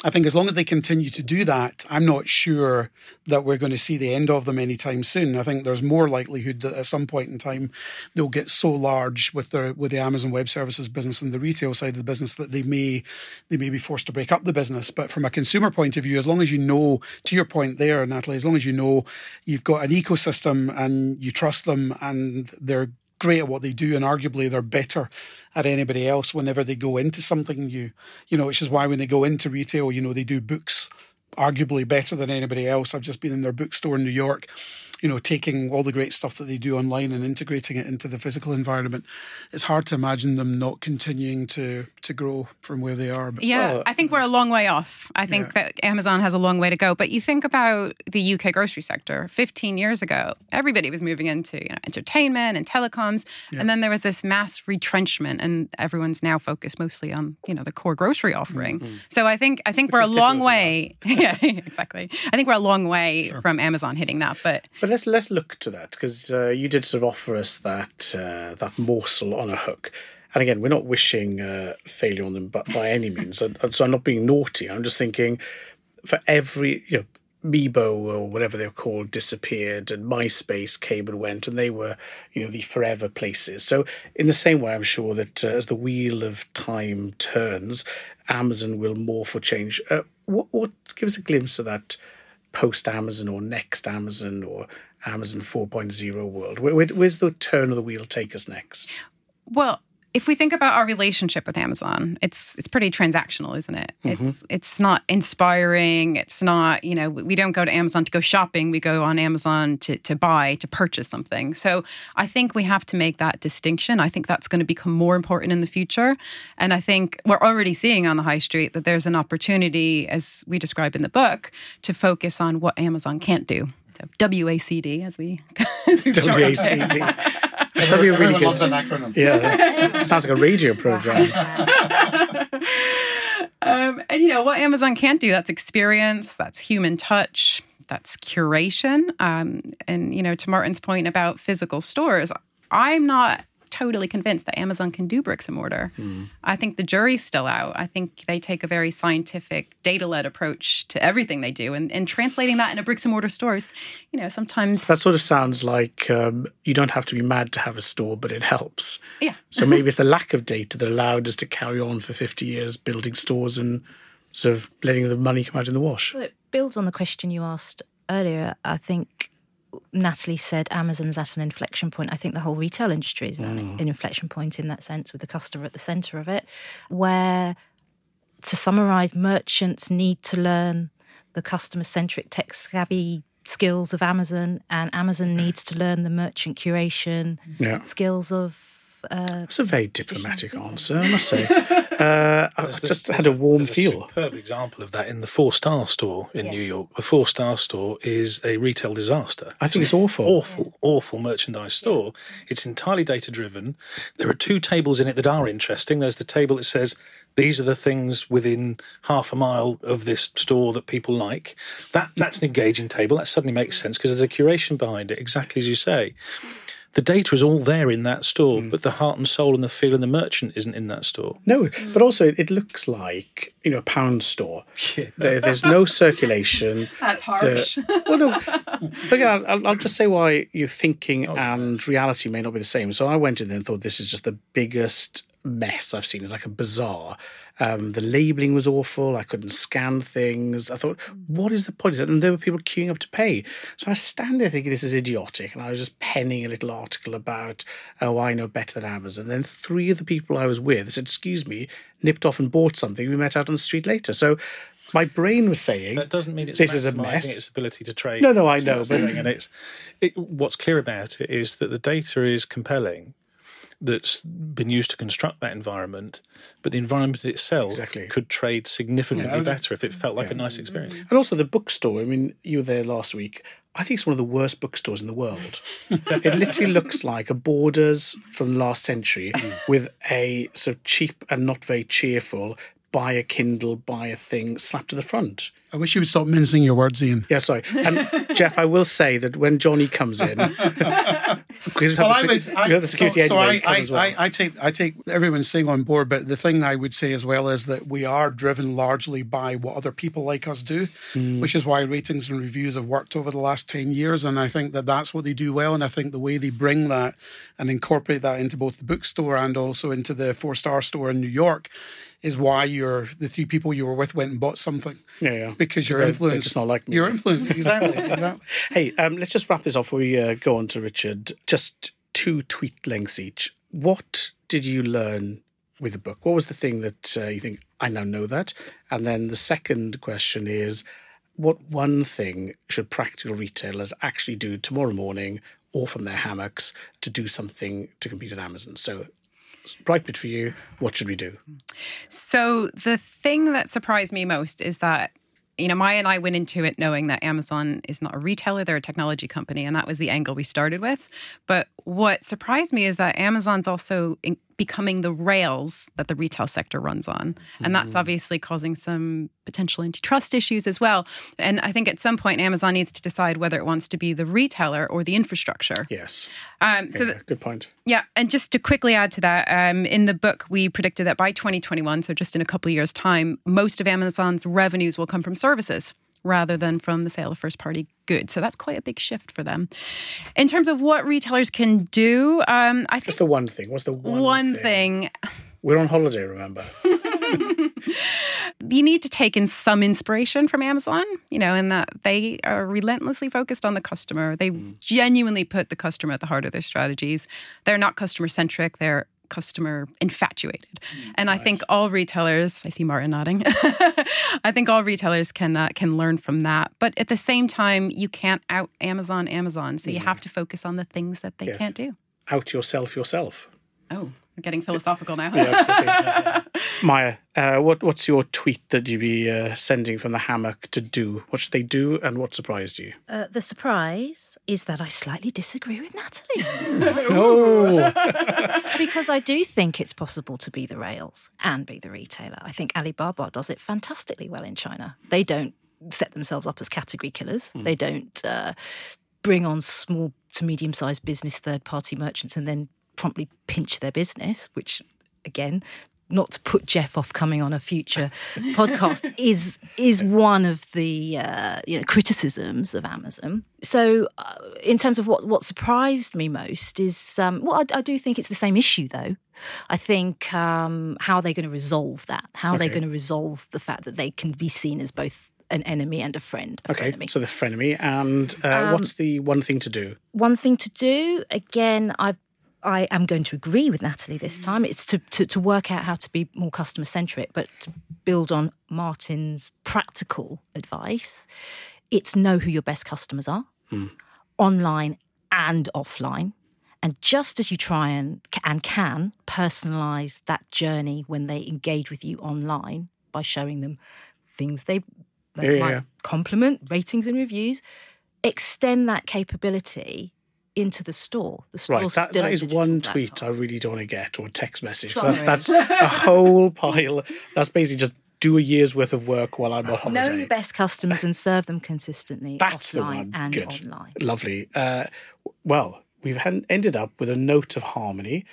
I think as long as they continue to do that, I'm not sure that we're going to see the end of them anytime soon. I think there's more likelihood that at some point in time they'll get so large with their with the Amazon Web Services business and the retail side of the business that they may they may be forced to break up the business. But from a consumer point of view, as long as you know, to your point there, Natalie, as long as you know you've got an ecosystem and you trust them and they're great at what they do and arguably they're better at anybody else whenever they go into something new. You know which is why when they go into retail you know they do books arguably better than anybody else. I've just been in their bookstore in new york you know, taking all the great stuff that they do online and integrating it into the physical environment, it's hard to imagine them not continuing to to grow from where they are. But, yeah, well, I think we're a long way off. I think yeah. that Amazon has a long way to go. But you think about the UK grocery sector. Fifteen years ago, everybody was moving into you know, entertainment and telecoms, yeah. and then there was this mass retrenchment, and everyone's now focused mostly on you know the core grocery offering. Mm-hmm. So I think I think Which we're a long way. yeah, exactly. I think we're a long way sure. from Amazon hitting that, but. but but let's let's look to that because uh, you did sort of offer us that uh, that morsel on a hook. And again, we're not wishing uh, failure on them, but by any means. So, so I'm not being naughty. I'm just thinking, for every you know, Meebo or whatever they were called disappeared, and MySpace came and went, and they were, you know, the forever places. So, in the same way, I'm sure that uh, as the wheel of time turns, Amazon will morph or change. Uh, what, what give us a glimpse of that post Amazon or next Amazon or Amazon 4.0 world? Where, where, where's the turn of the wheel take us next? Well, if we think about our relationship with Amazon, it's it's pretty transactional, isn't it? Mm-hmm. It's it's not inspiring. It's not you know we don't go to Amazon to go shopping. We go on Amazon to to buy to purchase something. So I think we have to make that distinction. I think that's going to become more important in the future, and I think we're already seeing on the high street that there's an opportunity, as we describe in the book, to focus on what Amazon can't do. So WACD, as we, as we WACD. That'd be a really good. An acronym. Yeah, sounds like a radio program. um, and you know what Amazon can't do? That's experience. That's human touch. That's curation. Um, and you know, to Martin's point about physical stores, I'm not totally convinced that Amazon can do bricks and mortar. Mm. I think the jury's still out. I think they take a very scientific, data led approach to everything they do, and, and translating that into bricks and mortar stores, you know, sometimes. That sort of sounds like um, you don't have to be mad to have a store, but it helps. Yeah. so maybe it's the lack of data that allowed us to carry on for 50 years building stores and sort of letting the money come out in the wash. Well, it builds on the question you asked earlier. I think Natalie said Amazon's at an inflection point. I think the whole retail industry is at mm. an inflection point in that sense, with the customer at the center of it, where, to summarize, merchants need to learn the customer centric, tech savvy skills of Amazon, and Amazon needs to learn the merchant curation yeah. skills of uh, That's a very diplomatic answer, I must say. Uh, I've just had a warm feel. A superb example of that in the Four Star Store in yeah. New York. The Four Star Store is a retail disaster. I think it's awful. Awful, yeah. awful merchandise store. It's entirely data driven. There are two tables in it that are interesting. There's the table that says these are the things within half a mile of this store that people like. That that's an engaging table. That suddenly makes sense because there's a curation behind it, exactly as you say the data is all there in that store, mm. but the heart and soul and the feel and the merchant isn't in that store. No, but also it, looks like you know a pound store. Yeah. There, there's no circulation. That's harsh. The, well, no, but again, I'll, I'll, just say why your thinking and reality may not be the same. So I went in there and thought this is just the biggest mess I've seen. It's like a bazaar. Um, the labeling was awful. I couldn't scan things. I thought, what is the point? And there were people queuing up to pay. So I was standing there thinking this is idiotic. And I was just penning a little article about, oh, I know better than Amazon. And then three of the people I was with said, excuse me, nipped off and bought something. We met out on the street later. So my brain was saying that doesn't mean it's this is a mess. Its ability to trade. No, no, I know. But and it's it, what's clear about it is that the data is compelling, that's been used to construct that environment, but the environment itself exactly. could trade significantly yeah, better if it felt like yeah. a nice experience. And also the bookstore. I mean, you were there last week. I think it's one of the worst bookstores in the world. it literally looks like a Borders from last century mm. with a sort of cheap and not very cheerful buy a Kindle, buy a thing slapped to the front. I wish you would stop mincing your words, Ian. Yeah, sorry. And Jeff, I will say that when Johnny comes in, because well, I would, I, the security so, so I, I, well. I, I, take I take everyone's saying on board, but the thing I would say as well is that we are driven largely by what other people like us do, mm. which is why ratings and reviews have worked over the last ten years, and I think that that's what they do well, and I think the way they bring that and incorporate that into both the bookstore and also into the four star store in New York is why you're the three people you were with went and bought something. Yeah, yeah. Because you're influenced. It's not like me. You're influenced. Exactly. exactly. Hey, um, let's just wrap this off we uh, go on to Richard. Just two tweet lengths each. What did you learn with the book? What was the thing that uh, you think I now know that? And then the second question is, what one thing should practical retailers actually do tomorrow morning or from their hammocks to do something to compete with Amazon? So, bright bit for you. What should we do? So, the thing that surprised me most is that you know, Miya and I went into it knowing that Amazon is not a retailer, they're a technology company. And that was the angle we started with. But what surprised me is that Amazon's also becoming the rails that the retail sector runs on. And that's mm. obviously causing some potential antitrust issues as well. And I think at some point, Amazon needs to decide whether it wants to be the retailer or the infrastructure. Yes. Um, so, yeah, good point. Yeah. And just to quickly add to that, um, in the book, we predicted that by 2021, so just in a couple years' time, most of Amazon's revenues will come from services rather than from the sale of first party goods. So that's quite a big shift for them. In terms of what retailers can do, um, I think. What's the one thing? What's the one, one thing? thing? We're on holiday, remember? you need to take in some inspiration from Amazon, you know, in that they are relentlessly focused on the customer. They mm. genuinely put the customer at the heart of their strategies. They're not customer centric, they're customer infatuated. Mm, and I think all retailers, I see Martin nodding. I think all retailers can uh, can learn from that. But at the same time, you can't out Amazon Amazon, so you have to focus on the things that they yes. can't do. Out yourself yourself. Oh, we're getting philosophical now. yeah, Miya, uh, what what's your tweet that you'd be uh, sending from the hammock to do? What should they do, and what surprised you? Uh, the surprise is that I slightly disagree with Natalie. oh, because I do think it's possible to be the rails and be the retailer. I think Alibaba does it fantastically well in China. They don't set themselves up as category killers. Mm. They don't uh, bring on small to medium sized business third party merchants and then promptly pinch their business, which again not to put Jeff off coming on a future podcast is is one of the uh, you know criticisms of Amazon. So, uh, in terms of what what surprised me most is um, well, I, I, do think it's the same issue though. I think um, how are they going to resolve that? How okay. are they going to resolve the fact that they can be seen as both an enemy and a friend. A okay, frenemy. so the frenemy. And uh, um, what's the one thing to do? One thing to do, again, I've I am going to agree with Natalie this time. It's to, to, to work out how to be more customer centric, but to build on Martin's practical advice. It's know who your best customers are, mm. online and offline. And just as you try and, and can personalize that journey when they engage with you online by showing them things they yeah, might yeah. compliment, ratings and reviews, extend that capability into the store. The store right, that, that is one tweet. I really don't want to get or text message. That's, that's a whole pile. That's basically just do a year's worth of work while I'm on holiday. Know your best customers and serve them consistently That's offline and Good. online. Lovely. Uh, well, we've ended up with a note of harmony.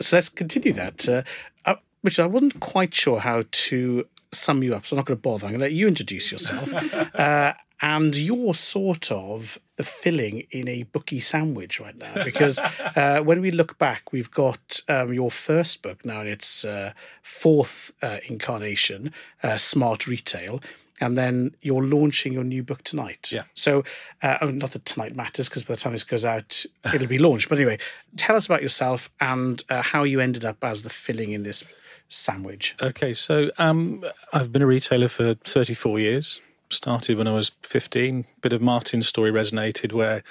So let's continue that. Uh, uh, which I wasn't quite sure how to sum you up, so I'm not going to bother. I'm going to let you introduce yourself. Uh, and you're sort of the filling in a bookie sandwich right now because uh, when we look back, we've got um, your first book now in its uh, fourth uh, incarnation, uh, Smart Retail. And then you're launching your new book tonight. Yeah. So, uh, oh, not that tonight matters because by the time this goes out, it'll be launched. But anyway, tell us about yourself and uh, how you ended up as the filling in this sandwich. Okay, so um, I've been a retailer for 34 years started when I was 15. Bit of Martin's story resonated where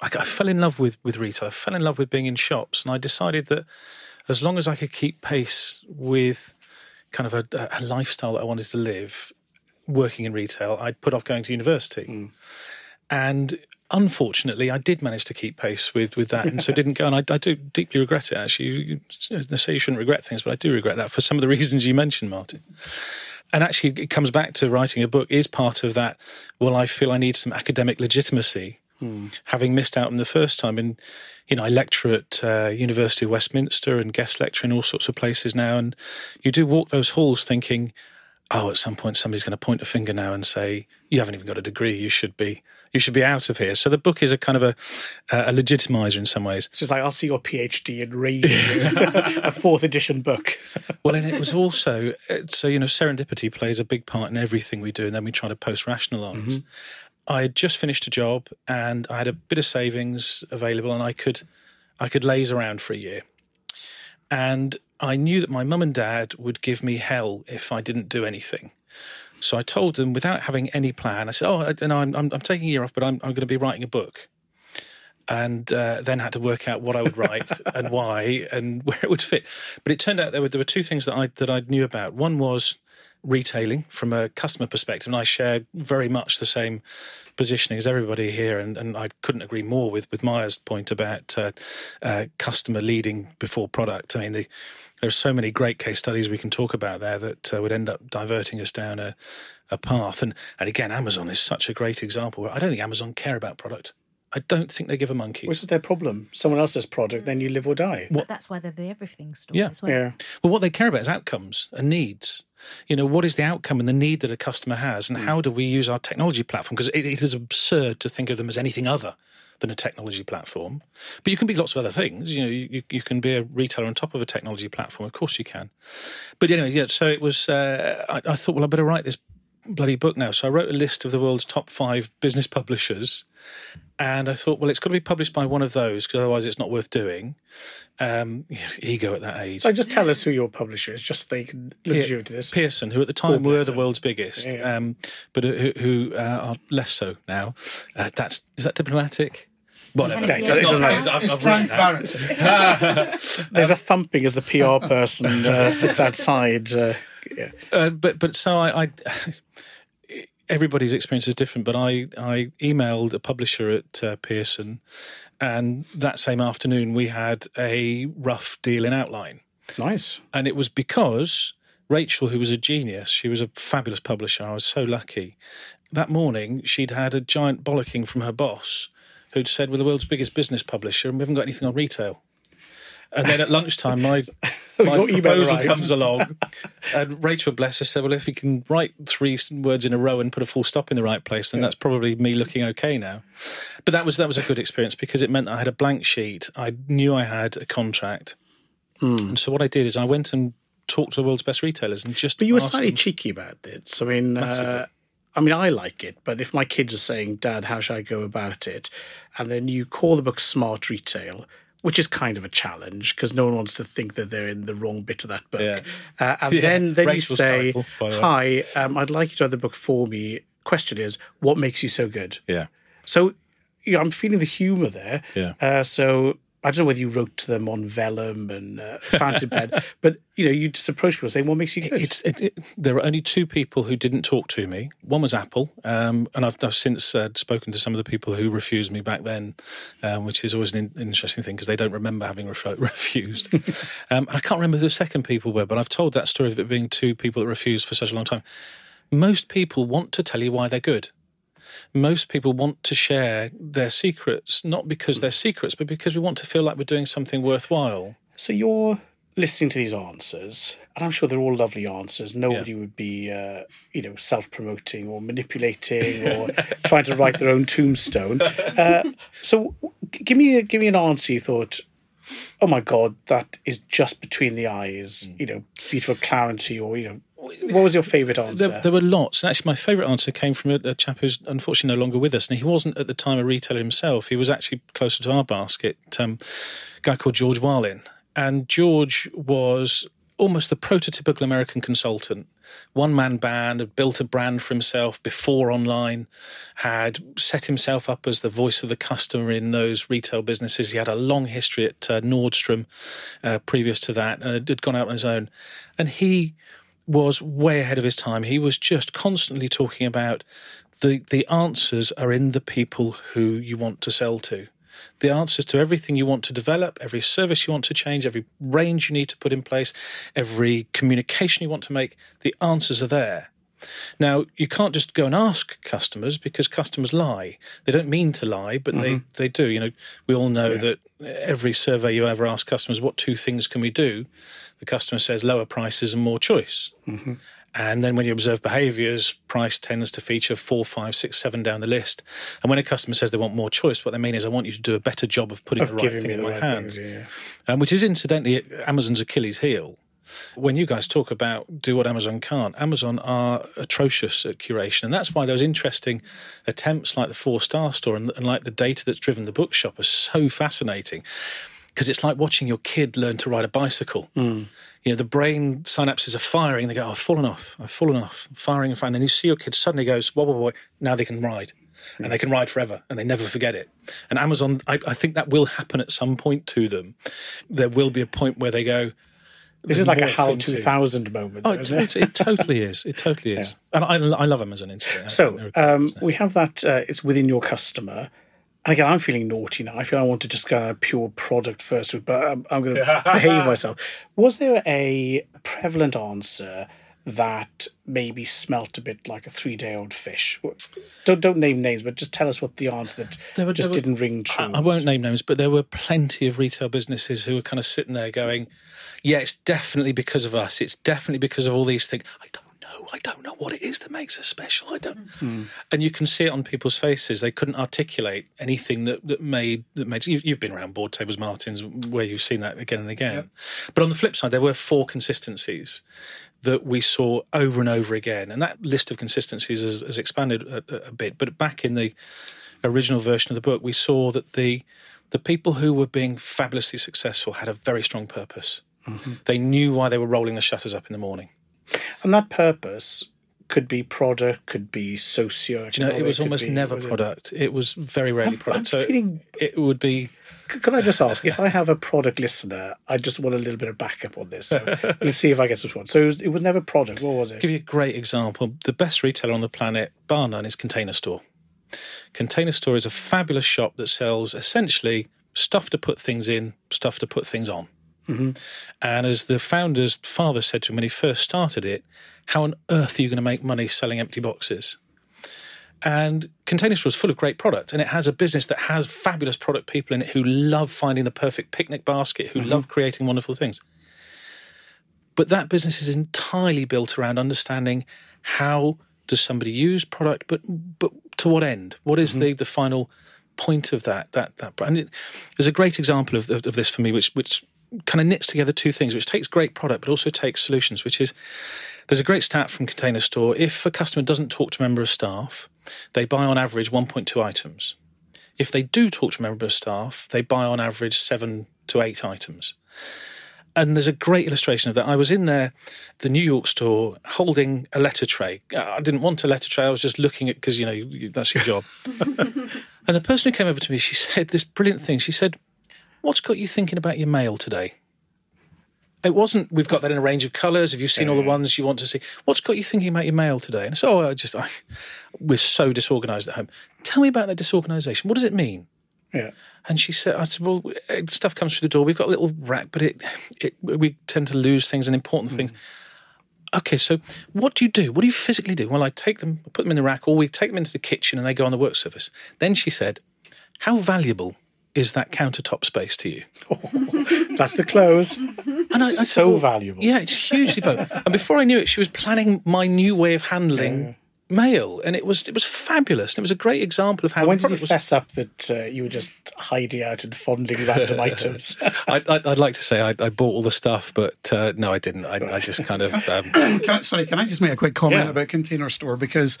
I, I, fell in love with, with retail. I fell in love with being in shops. And I decided that as long as I could keep pace with kind of a, a lifestyle that I wanted to live, working in retail, I'd put off going to university. Mm. And unfortunately, I did manage to keep pace with, with that, and so didn't go. And I, I, do deeply regret it. Actually, you, you say you shouldn't regret things, but I do regret that for some of the reasons you mentioned, Martin and actually it comes back to writing a book is part of that well i feel i need some academic legitimacy hmm. having missed out on the first time and you know i lecture at uh, university of westminster and guest lecture in all sorts of places now and you do walk those halls thinking oh at some point somebody's going to point a finger now and say you haven't even got a degree you should be you should be out of here. So the book is a kind of a, a legitimizer in some ways. So it's like, I'll see your PhD and read a fourth edition book. well, and it was also, so, you know, serendipity plays a big part in everything we do. And then we try to post rationalize. Mm-hmm. I had just finished a job and I had a bit of savings available and I could, I could laze around for a year. And I knew that my mum and dad would give me hell if I didn't do anything. So I told them without having any plan. I said, "Oh, I, no, I'm, I'm, I'm taking a year off, but I'm, I'm going to be writing a book." And uh, then had to work out what I would write and why and where it would fit. But it turned out there were there were two things that I that I knew about. One was retailing from a customer perspective, and I shared very much the same positioning as everybody here, and, and I couldn't agree more with with Miya's point about uh, uh, customer leading before product. I mean, the, there are so many great case studies we can talk about there that uh, would end up diverting us down a, a path. And and again, Amazon is such a great example. I don't think Amazon care about product. I don't think they give a monkey. Which is their problem? Someone else's product, then you live or die. But that's why they're the everything store Yeah. as well. Yeah. Well, what they care about is outcomes and needs. You know, what is the outcome and the need that a customer has, and how do we use our technology platform? Because it, it is absurd to think of them as anything other than a technology platform. But you can be lots of other things. You know, you, you can be a retailer on top of a technology platform. Of course, you can. But anyway, yeah. So it was. Uh, I, I thought, well, I better write this bloody book now. So I wrote a list of the world's top five business publishers. And I thought, well, it's got to be published by one of those because otherwise it's not worth doing. Um, ego at that age. So just tell us who your publisher is, just so they can look at you into this. Pearson, who at the time were the world's biggest, Yeah. um, but who, who uh, are less so now. Uh, that's is that diplomatic? Whatever. Yeah, it It's doesn't not- matter. I've- I've written There's a thumping as the PR person uh, sits outside. Uh, yeah. Uh, but but so I, I everybody's experience is different. But I I emailed a publisher at uh, Pearson, and that same afternoon we had a rough deal in outline. Nice. And it was because Rachel, who was a genius, she was a fabulous publisher. I was so lucky. That morning, she'd had a giant bollocking from her boss, who'd said, We're the world's biggest business publisher and we haven't got anything on retail. And then at lunchtime, my, my proposal comes along, and Rachel, bless her, said, Well, if you can write three words in a row and put a full stop in the right place, then that's probably me looking okay now. But that was that was a good experience because it meant I had a blank sheet. I knew I had a contract. Hmm. And so what I did is I went and talked to the world's best retailers and just But you were slightly them- cheeky about it. So, I mean, uh. I mean, I like it, but if my kids are saying, "Dad, how should I go about it?" and then you call the book "Smart Retail," which is kind of a challenge because no one wants to think that they're in the wrong bit of that book. Yeah. Uh, and Yeah, then then Rachel's you say, title, by the way. "Hi, um, I'd like you to have the book for me." Question is, what makes you so good? yeah So, you know, I'm feeling the humour there. Yeah. Uh, so I don't know whether you wrote to them on vellum and uh, fountain pen, but you know, you just approach people saying, "What makes you good?" it's it, it, there are only two people who didn't talk to me. One was Apple, um, and I've, I've since uh, spoken to some of the people who refused me back then, um, which is always an in, interesting thing because they don't remember having refo- refused. um, I can't remember who the second people were, but I've told that story of it being two people that refused for such a long time. Most people want to tell you why they're good. Most people want to share their secrets, not because they're secrets, but because we want to feel like we're doing something worthwhile. So you're listening to these answers, and I'm sure they're all lovely answers. Nobody would be, uh, you know, self-promoting or manipulating or trying to write their own tombstone. Uh, so, give me a, give me an answer. You thought, oh my god, that is just between the eyes. You know, beautiful clarity, or you know, what was your favourite answer? There, there were lots, and actually, my favourite answer came from a, a chap who's unfortunately no longer with us. And he wasn't at the time a retailer himself; he was actually closer to our basket. Um, a guy called George Whalin, and George was almost the prototypical American consultant. One man band, had built a brand for himself before online, had set himself up as the voice of the customer in those retail businesses. He had a long history at uh, Nordstrom uh, previous to that, and had gone out on his own. And he was way ahead of his time. He was just constantly talking about the the answers are in the people who you want to sell to. The answers to everything you want to develop, every service you want to change, every range you need to put in place, every communication you want to make, the answers are there. Now, you can't just go and ask customers because customers lie. They don't mean to lie, but they, they do. You know, we all know that every survey you ever ask customers, what two things can we do? The customer says lower prices and more choice. And then when you observe behaviours, price tends to feature four, five, six, seven down the list. And when a customer says they want more choice, what they mean is I want you to do a better job of putting of the right thing in the my right hands things. Yeah. um, which is incidentally Amazon's Achilles heel. When you guys talk about do what Amazon can't, Amazon are atrocious at curation, and that's why those interesting attempts like the four star store and, and like the data that's driven the bookshop are so fascinating. Because it's like watching your kid learn to ride a bicycle. Mm. you know, the brain synapses are firing. They go, oh, I've fallen off. I've fallen off. Firing and firing. Then you see your kid suddenly goes, whoa, whoa, whoa. Now they can ride. And they can ride forever and they never forget it. And Amazon, I, I think that will happen at some point to them. There will be a point where they go, this is like a HAL thing to- 2000 moment. Oh, though, it, it? totally, it totally is. It totally is. And I, I love Amazon Instant. So they're a great um, we have that. Uh, it's within your customer. And again, I'm feeling naughty now. I feel I want to just go pure product first, but I'm, I'm going to behave myself. Was there a prevalent answer that maybe smelt a bit like a three-day-old fish? Don't don't name names, but just tell us what the answer that There were- just there were- didn't ring true. I, I won't name names, but there were plenty of retail businesses who were kind of sitting there going, "Yeah, it's definitely because of us. It's definitely because of all these things." I don't know. I don't know what it is that makes us special. I don't. Hmm. And you can see it on people's faces. They couldn't articulate anything that, that made that made. You've, you've been around board tables, Martins, where you've seen that again and again. But on the flip side, there were four consistencies that we saw over and over again, and that list of consistencies has, has expanded a, a bit. But back in the original version of the book, we saw that the the people who were being fabulously successful had a very strong purpose. Mm-hmm. They knew why they were rolling the shutters up in the morning. and that purpose could be product, could be socio. Do you know, it was almost never product. It was very rarely product. I'm so feeling- it would be Can I just ask if I have a product listener? I just want a little bit of backup on this. So let's see if I get some response. So it was, it was never product. What was it? give you a great example. The best retailer on the planet, bar none, is Container Store. Container Store is a fabulous shop that sells essentially stuff to put things in, stuff to put things on. Mm-hmm. And as the founder's father said to him when he first started it, how on earth are you going to make money selling empty boxes? And Container Store is full of great product, and it has a business that has fabulous product people in it who love finding the perfect picnic basket, who mm-hmm. love creating wonderful things. But that business is entirely built around understanding how does somebody use product, but but to what end? What is mm-hmm. the, the final point of that? That that and it, there's a great example of, of, of this for me, which which kind of knits together two things, which takes great product, but also takes solutions. Which is there's a great stat from Container Store: if a customer doesn't talk to a member of staff, they buy on average 1.2 items. If they do talk to a member of staff, they buy on average seven to eight items. And there's a great illustration of that. I was in there, the New York store, holding a letter tray. Uh, I didn't want a letter tray. I was just looking at because you know that's your job. and the person who came over to me, she said this brilliant thing. She said, "What's got you thinking about your mail today?" It wasn't. We've got that in a range of colours. Have you seen all the ones you want to see? What's got you thinking about your mail today? And said, "Oh, I just I, we're so disorganised at home. Tell me about that disorganisation. What does it mean?" Yeah. And she said, I said, well, stuff comes through the door. We've got a little rack, but it, it we tend to lose things and important things. Mm. Okay, so what do you do? What do you physically do? Well, I take them, I put them in the rack, or we take them into the kitchen and they go on the work surface. Then she said, how valuable is that countertop space to you? That's the close. And I, I said, so well, valuable. Yeah, it's hugely valuable. and before I knew it, she was planning my new way of handling mail, and it was it was fabulous. And it was a great example of how When did you product was fess up that uh, you were just hiding out and fondling random items? I, I'd, I'd like to say I, I bought all the stuff, but uh, no, I didn't. I, I just kind of. Um, Can I, sorry, can I just make a quick comment Yeah. about Container Store? Because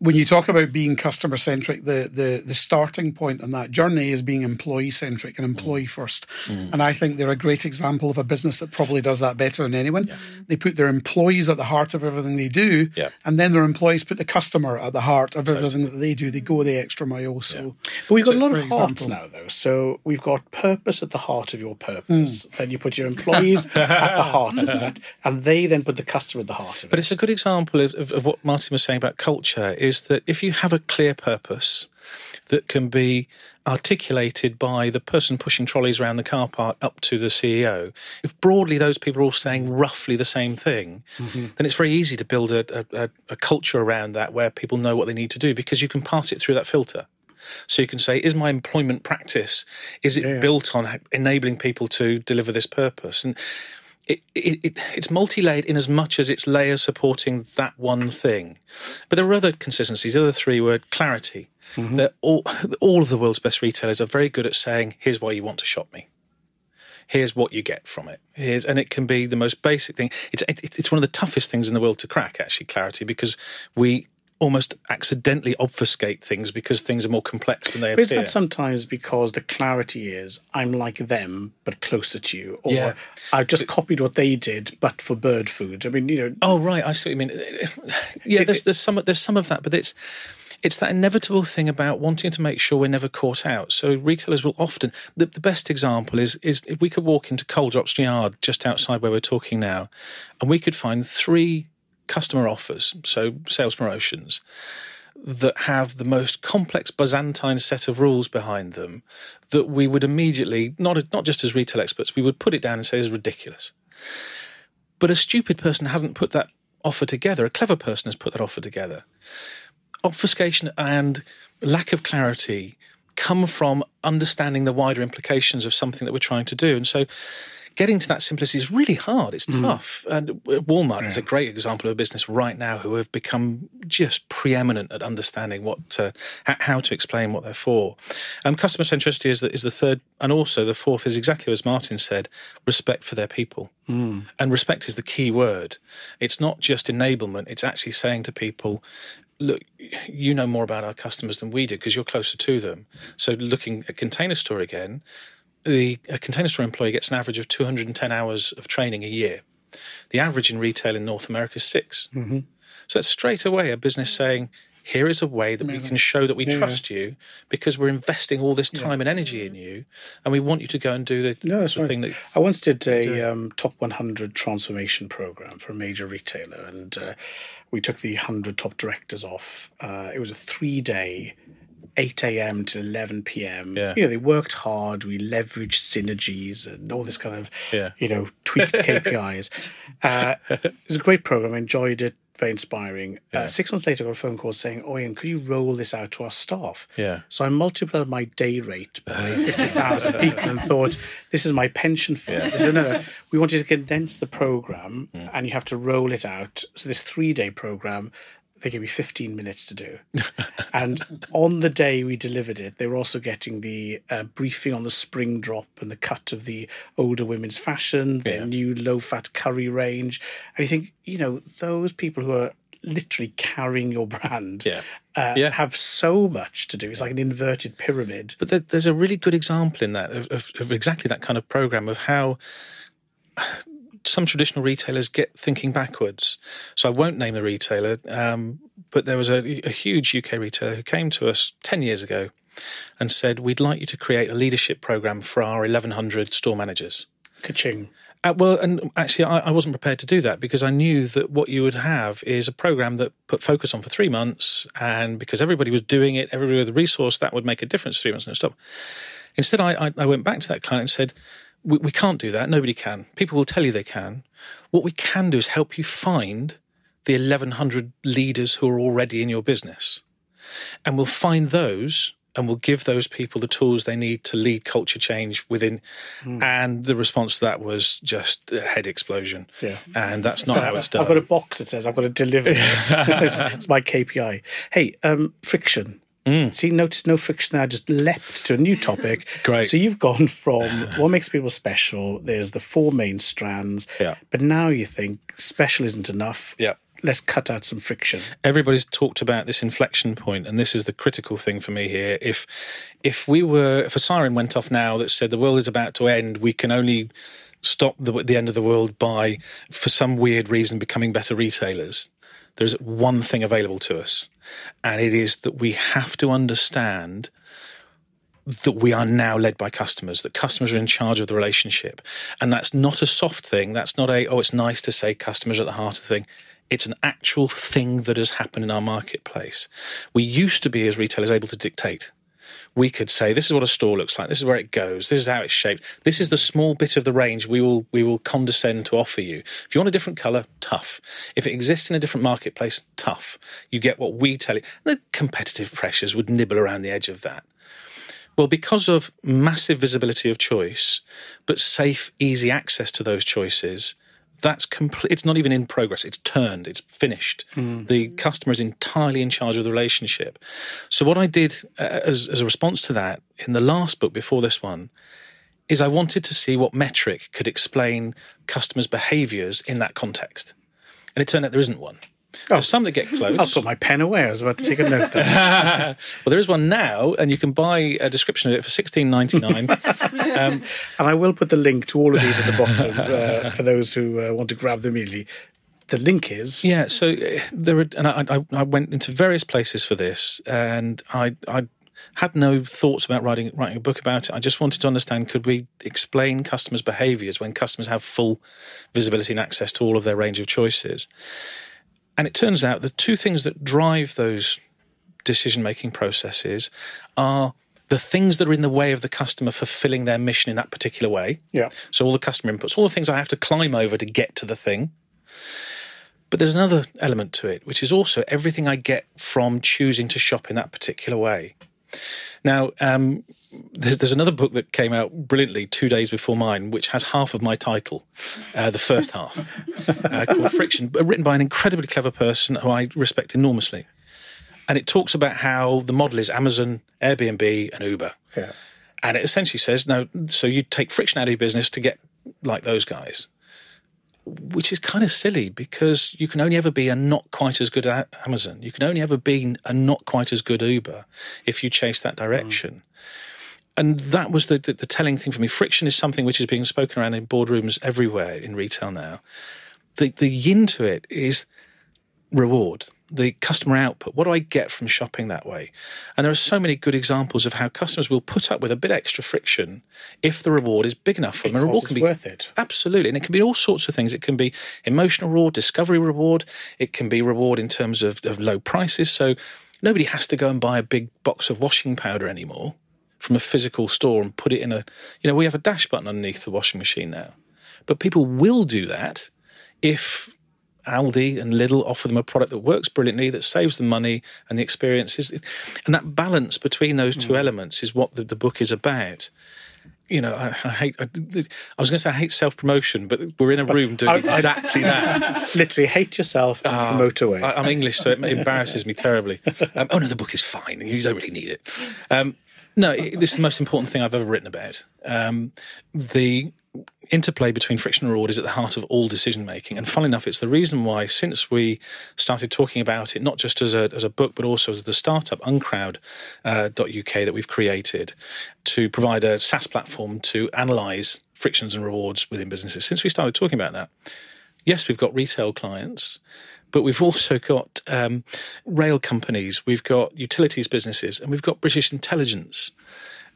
when you talk about being customer centric, the, the the starting point on that journey is being employee centric and employee first. Mm. And I think they're a great example of a business that probably does that better than anyone. They put their employees at the heart of everything they do, Yeah. and then their employees put the customer at the heart of everything that they do. They go the extra mile. So But we've got a lot of hearts example. now, though. So we've got purpose at the heart of your purpose. Hmm. Then you put your employees at the heart of that, and they then put the customer at the heart of but it. But it's a good example of, of, of what Martin was saying about culture is that if you have a clear purpose that can be articulated by the person pushing trolleys around the car park up to the CEO, if broadly those people are all saying roughly the same thing, mm-hmm. then it's very easy to build a, a, a culture around that where people know what they need to do because you can pass it through that filter. So you can say, is my employment practice, is it built on enabling people to deliver this purpose? And it, it, it, it's multi-layered in as much as it's layers supporting that one thing. But there are other consistencies. The other three were clarity. Mm-hmm. That all, all of the world's best retailers are very good at saying, here's why you want to shop me. Here's what you get from it. Here's, and it can be the most basic thing. It's, it, it's one of the toughest things in the world to crack, actually, clarity, because we almost accidentally obfuscate things because things are more complex than they But appear. isn't that sometimes because the clarity is I'm like them but closer to you, or Yeah. I've just copied what they did but for bird food. I mean, you know, Oh right, I see what you mean. Yeah, there's there's some there's some of that, but it's it's that inevitable thing about wanting to make sure we're never caught out. So retailers will often the, the best example is is if we could walk into Coal Drops Yard just outside where we're talking now, and we could find three customer offers, so sales promotions that have the most complex Byzantine set of rules behind them that we would immediately, not not just as retail experts, we would put it down and say is ridiculous. But a stupid person hasn't put that offer together. A clever person has put that offer together. Obfuscation and lack of clarity come from understanding the wider implications of something that we're trying to do. And so getting to that simplicity is really hard. It's tough. And Walmart is a great example of a business right now who have become just preeminent at understanding what h- how to explain what they're for. Um, customer centricity is the, is the third, and also the fourth is exactly as Martin said: respect for their people. And respect is the key word. It's not just enablement; it's actually saying to people, look, you know more about our customers than we do because you're closer to them. So, looking at Container Store again, the a Container Store employee gets an average of 210 hours of training a year. The average in retail in North America is 6 Mm-hmm. So that's straight away a business saying, here is a way that we can show that we trust you because we're investing all this time and energy in you, and we want you to go and do the, No, the thing that I once did a um, top 100 transformation program for a major retailer, and uh, we took the 100 top directors off. Uh, it was a three day, 8 a.m. to 11 p.m. Yeah. You know, they worked hard. We leveraged synergies and all this kind of, Yeah. you know, tweaked KPIs. Uh, it was a great program. I enjoyed it. Very inspiring. Uh, six months later, I got a phone call saying, "Oh, Ian, could you roll this out to our staff?" Yeah. So I multiplied my day rate by 50,000 people and thought, this is my pension fund. This is, no, no, we wanted to condense the program and you have to roll it out. So this three day program, they gave me 15 minutes to do. and on the day we delivered it, they were also getting the uh, briefing on the spring drop and the cut of the older women's fashion, their Yeah. new low fat curry range. And you think, you know, those people who are literally carrying your brand Yeah. uh, Yeah. have so much to do. It's like an inverted pyramid. But there, there's a really good example in that of, of, of exactly that kind of program of how some traditional retailers get thinking backwards. So I won't name the retailer, um, but there was a, a huge UK retailer who came to us 10 years ago and said, We'd like you to create a leadership program for our 1,100 store managers. Ka-ching. Uh, well, and actually, I, I wasn't prepared to do that because I knew that what you would have is a program that put focus on for three months, and because everybody was doing it, everybody with the resource, that would make a difference. Three months and stop. Instead, I, I, I went back to that client and said, we, "We can't do that. Nobody can. People will tell you they can. What we can do is help you find the 1,100 leaders who are already in your business, and we'll find those." And we'll give those people the tools they need to lead culture change within. And the response to that was just a head explosion. Yeah. And that's not how it's done. I've got a box that says I've got to deliver this. it's, it's my KPI. Hey, um, friction. Mm. See, notice no friction there. I just leapt to a new topic. Great. So you've gone from what makes people special. There's the four main strands. Yeah. But now you think special isn't enough. Yeah. Let's cut out some friction. everybody's talked about this inflection point and this is the critical thing for me here if if we were if a siren went off now that said the world is about to end we can only stop the, the end of the world by for some weird reason becoming better retailers there's one thing available to us and it is that we have to understand that we are now led by customers, that customers are in charge of the relationship. And that's not a soft thing. That's not a, oh, it's nice to say customers at the heart of the thing. It's an actual thing that has happened in our marketplace. We used to be, as retailers, able to dictate. We could say, this is what a store looks like. This is where it goes. This is how it's shaped. This is the small bit of the range we will we will condescend to offer you. If you want a different color, tough. If it exists in a different marketplace, tough. You get what we tell you. The competitive pressures would nibble around the edge of that. Well, because of massive visibility of choice, but safe, easy access to those choices, that's complete. It's not even in progress. It's turned. It's finished. The customer is entirely in charge of the relationship. So, what I did uh, as, as a response to that in the last book before this one is I wanted to see what metric could explain customers' behaviors in that context. And it turned out there isn't one. There's some that get close. I'll put my pen away. I was about to take a note there. well, there is one now, and you can buy a description of it for sixteen ninety nine. um, and I will put the link to all of these at the bottom uh, for those who uh, want to grab them immediately. The link is yeah. So uh, there are, and I, I, I went into various places for this, and I, I had no thoughts about writing writing a book about it. I just wanted to understand could we explain customers' behaviours when customers have full visibility and access to all of their range of choices. And it turns out the two things that drive those decision making processes are the things that are in the way of the customer fulfilling their mission in that particular way. Yeah. So all the customer inputs, all the things I have to climb over to get to the thing. But there's another element to it, which is also everything I get from choosing to shop in that particular way. Now, um, there's another book that came out brilliantly two days before mine, which has half of my title, uh, the first half, uh, called Friction, written by an incredibly clever person who I respect enormously. And it talks about how the model is Amazon, Airbnb, and Uber. Yeah. And it essentially says, no, so you take friction out of your business to get like those guys which is kind of silly because you can only ever be a not quite as good Amazon. You can only ever be a not quite as good Uber if you chase that direction. Mm. And that was the, the, the telling thing for me. Friction is something which is being spoken around in boardrooms everywhere in retail now. The the yin to it is reward the customer output. What do I get from shopping that way? And there are so many good examples of how customers will put up with a bit extra friction if the reward is big enough for them. And reward can be worth it. Absolutely. And it can be all sorts of things. It can be emotional reward, discovery reward. It can be reward in terms of, of low prices. So nobody has to go and buy a big box of washing powder anymore from a physical store and put it in a, you know, we have a dash button underneath the washing machine now. But people will do that if Aldi and Lidl offer them a product that works brilliantly, that saves them money, and the experiences. And that balance between those two mm. elements is what the, the, book is about. You know, I, I hate. I, I, was going to say I hate self promotion, but we're in a room doing exactly that. Literally, hate yourself, uh, promote away. I, am English, so it embarrasses me terribly. Um, oh no, the book is fine. You don't really need it. Um, no, this is the most important thing I've ever written about. Um, the interplay between friction and reward is at the heart of all decision making. And funnily enough, it's the reason why, since we started talking about it, not just as a, as a book, but also as the startup uncrowd.uk uh, that we've created to provide a SaaS platform to analyze frictions and rewards within businesses. Since we started talking about that, yes, we've got retail clients, but we've also got um, rail companies, we've got utilities businesses, and we've got British intelligence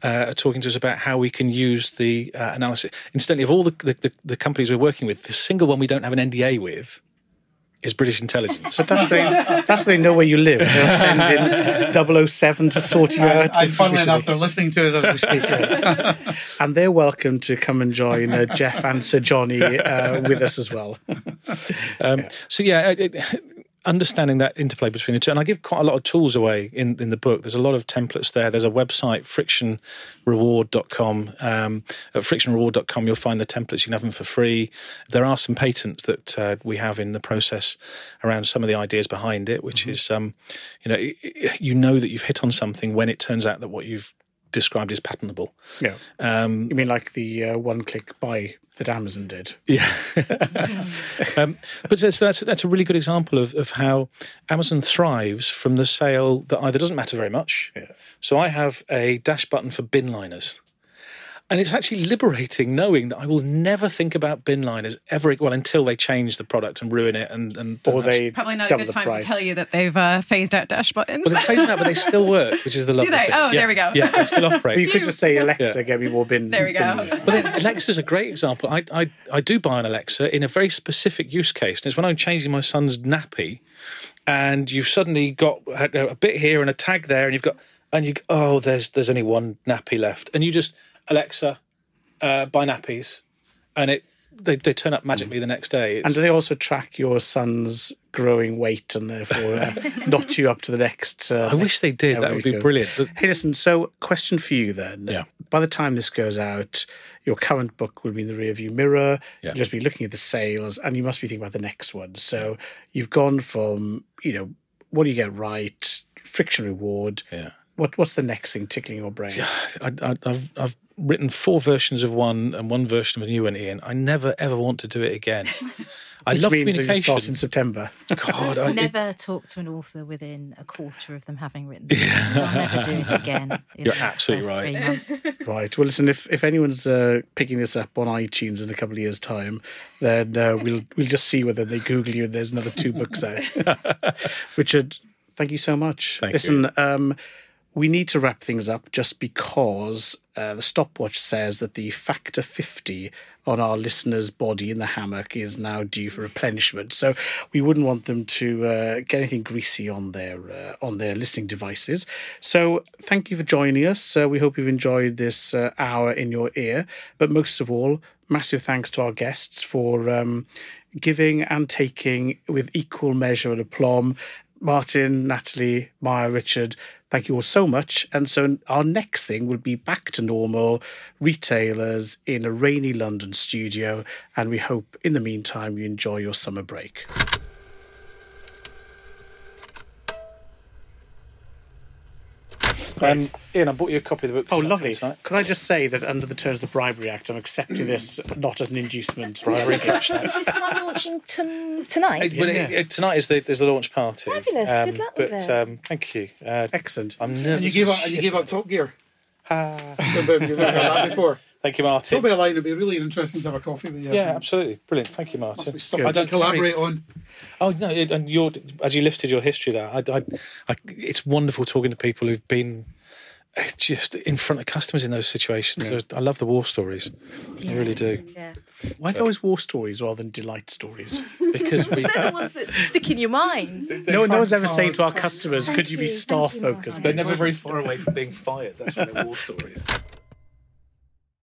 uh, talking to us about how we can use the uh, analysis. Incidentally, of all the, the, the, companies we're working with, the single one we don't have an NDA with is British intelligence. But that's they, that's they know where you live. They'll send in 007 to sort you out. And funnily enough, they're listening to us as we speak. and they're welcome to come and join uh, Jeff and Sir Johnny uh, with us as well. Um, so yeah, it, it, understanding that interplay between the two. And I give quite a lot of tools away in, in the book. There's a lot of templates there. There's a website, frictionreward.com. Um, at frictionreward.com, you'll find the templates. You can have them for free. There are some patents that uh, we have in the process around some of the ideas behind it, which mm-hmm. is, um, you know, you know that you've hit on something when it turns out that what you've described as patentable. Yeah. Um, you mean like the uh, one-click buy that Amazon did? Yeah. um, but so that's that's a really good example of of how Amazon thrives from the sale that either doesn't matter very much. Yeah. So I have a dash button for bin liners. And it's actually liberating knowing that I will never think about bin liners ever, well, until they change the product and ruin it. And, and or they probably not a good time price. to tell you that they've uh, phased out dash buttons. Well, they're phased out, but they still work, which is the lovely Do they? Thing. Oh, yeah. there we go. Yeah, they still operate. you could just say, Alexa, yeah. get me more bin. There we go. But then Alexa's a great example. I, I, I do buy an Alexa in a very specific use case. And it's when I'm changing my son's nappy and you've suddenly got a bit here and a tag there and you've got, and you, oh, there's, there's only one nappy left. And you just, Alexa, uh, buy nappies, and it they, they turn up magically the next day. It's, and do they also track your son's growing weight and therefore uh, notch you up to the next? Uh, I wish they did. That would be brilliant. But... Hey, listen. So, question for you then. Yeah. By the time this goes out, your current book will be in the rearview mirror. Yeah. You'll just be looking at the sales, and you must be thinking about the next one. So, you've gone from you know what do you get right, friction reward. Yeah. What what's the next thing tickling your brain? I, have I've written four versions of one and one version of a new one, Ian. I never ever want to do it again. I Which love means that you communication. start in September. God, I, it- Never talk to an author within a quarter of them having written. They'll never do it again. You're absolutely right. Right. Well, listen. If if anyone's uh, picking this up on iTunes in a couple of years' time, then uh, we'll we'll just see whether they Google you and there's another two books out. Richard, thank you so much. Thank listen, um, we need to wrap things up just because uh, the stopwatch says that the factor fifty on our listener's body in the hammock is now due for replenishment. So we wouldn't want them to uh, get anything greasy on their uh, on their listening devices. So thank you for joining us. Uh, we hope you've enjoyed this uh, hour in your ear. But most of all, massive thanks to our guests for um, giving and taking with equal measure and aplomb. Martin, Natalie, Miya, Richard, thank you all so much. And so our next thing will be back to normal retailers in a rainy London studio. And we hope in the meantime you enjoy your summer break. Um, Ian, I bought you a copy of the book. Oh, lovely. Tonight. Could I just say that under the terms of the Bribery Act, I'm accepting this not as an inducement. Bribery Act. Is this the one launching tom- tonight? But it- it- tonight is the is the launch party. Fabulous. Um, Good luck with but it. um, thank you. Uh, Excellent. I'm nervous. And you gave up, you shit. gave up Top Gear. Ah. You've never heard that before. Thank you, Drop Martin. me a line. It'd be really interesting to have a coffee with you. Yeah, absolutely, brilliant. Thank you, Martin. Be stuff I I don't don't collaborate on. Oh no! And your as you lifted your history there, I, I, I, it's wonderful talking to people who've been uh, just in front of customers in those situations. I love the war stories. I really do Yeah. Why go as war stories rather than delight stories? because we. They're the ones that stick in your mind. no, no one's ever saying to our customers, Thank could you be you, staff thank you, focused? They're never very far away from being fired. That's why they're war stories.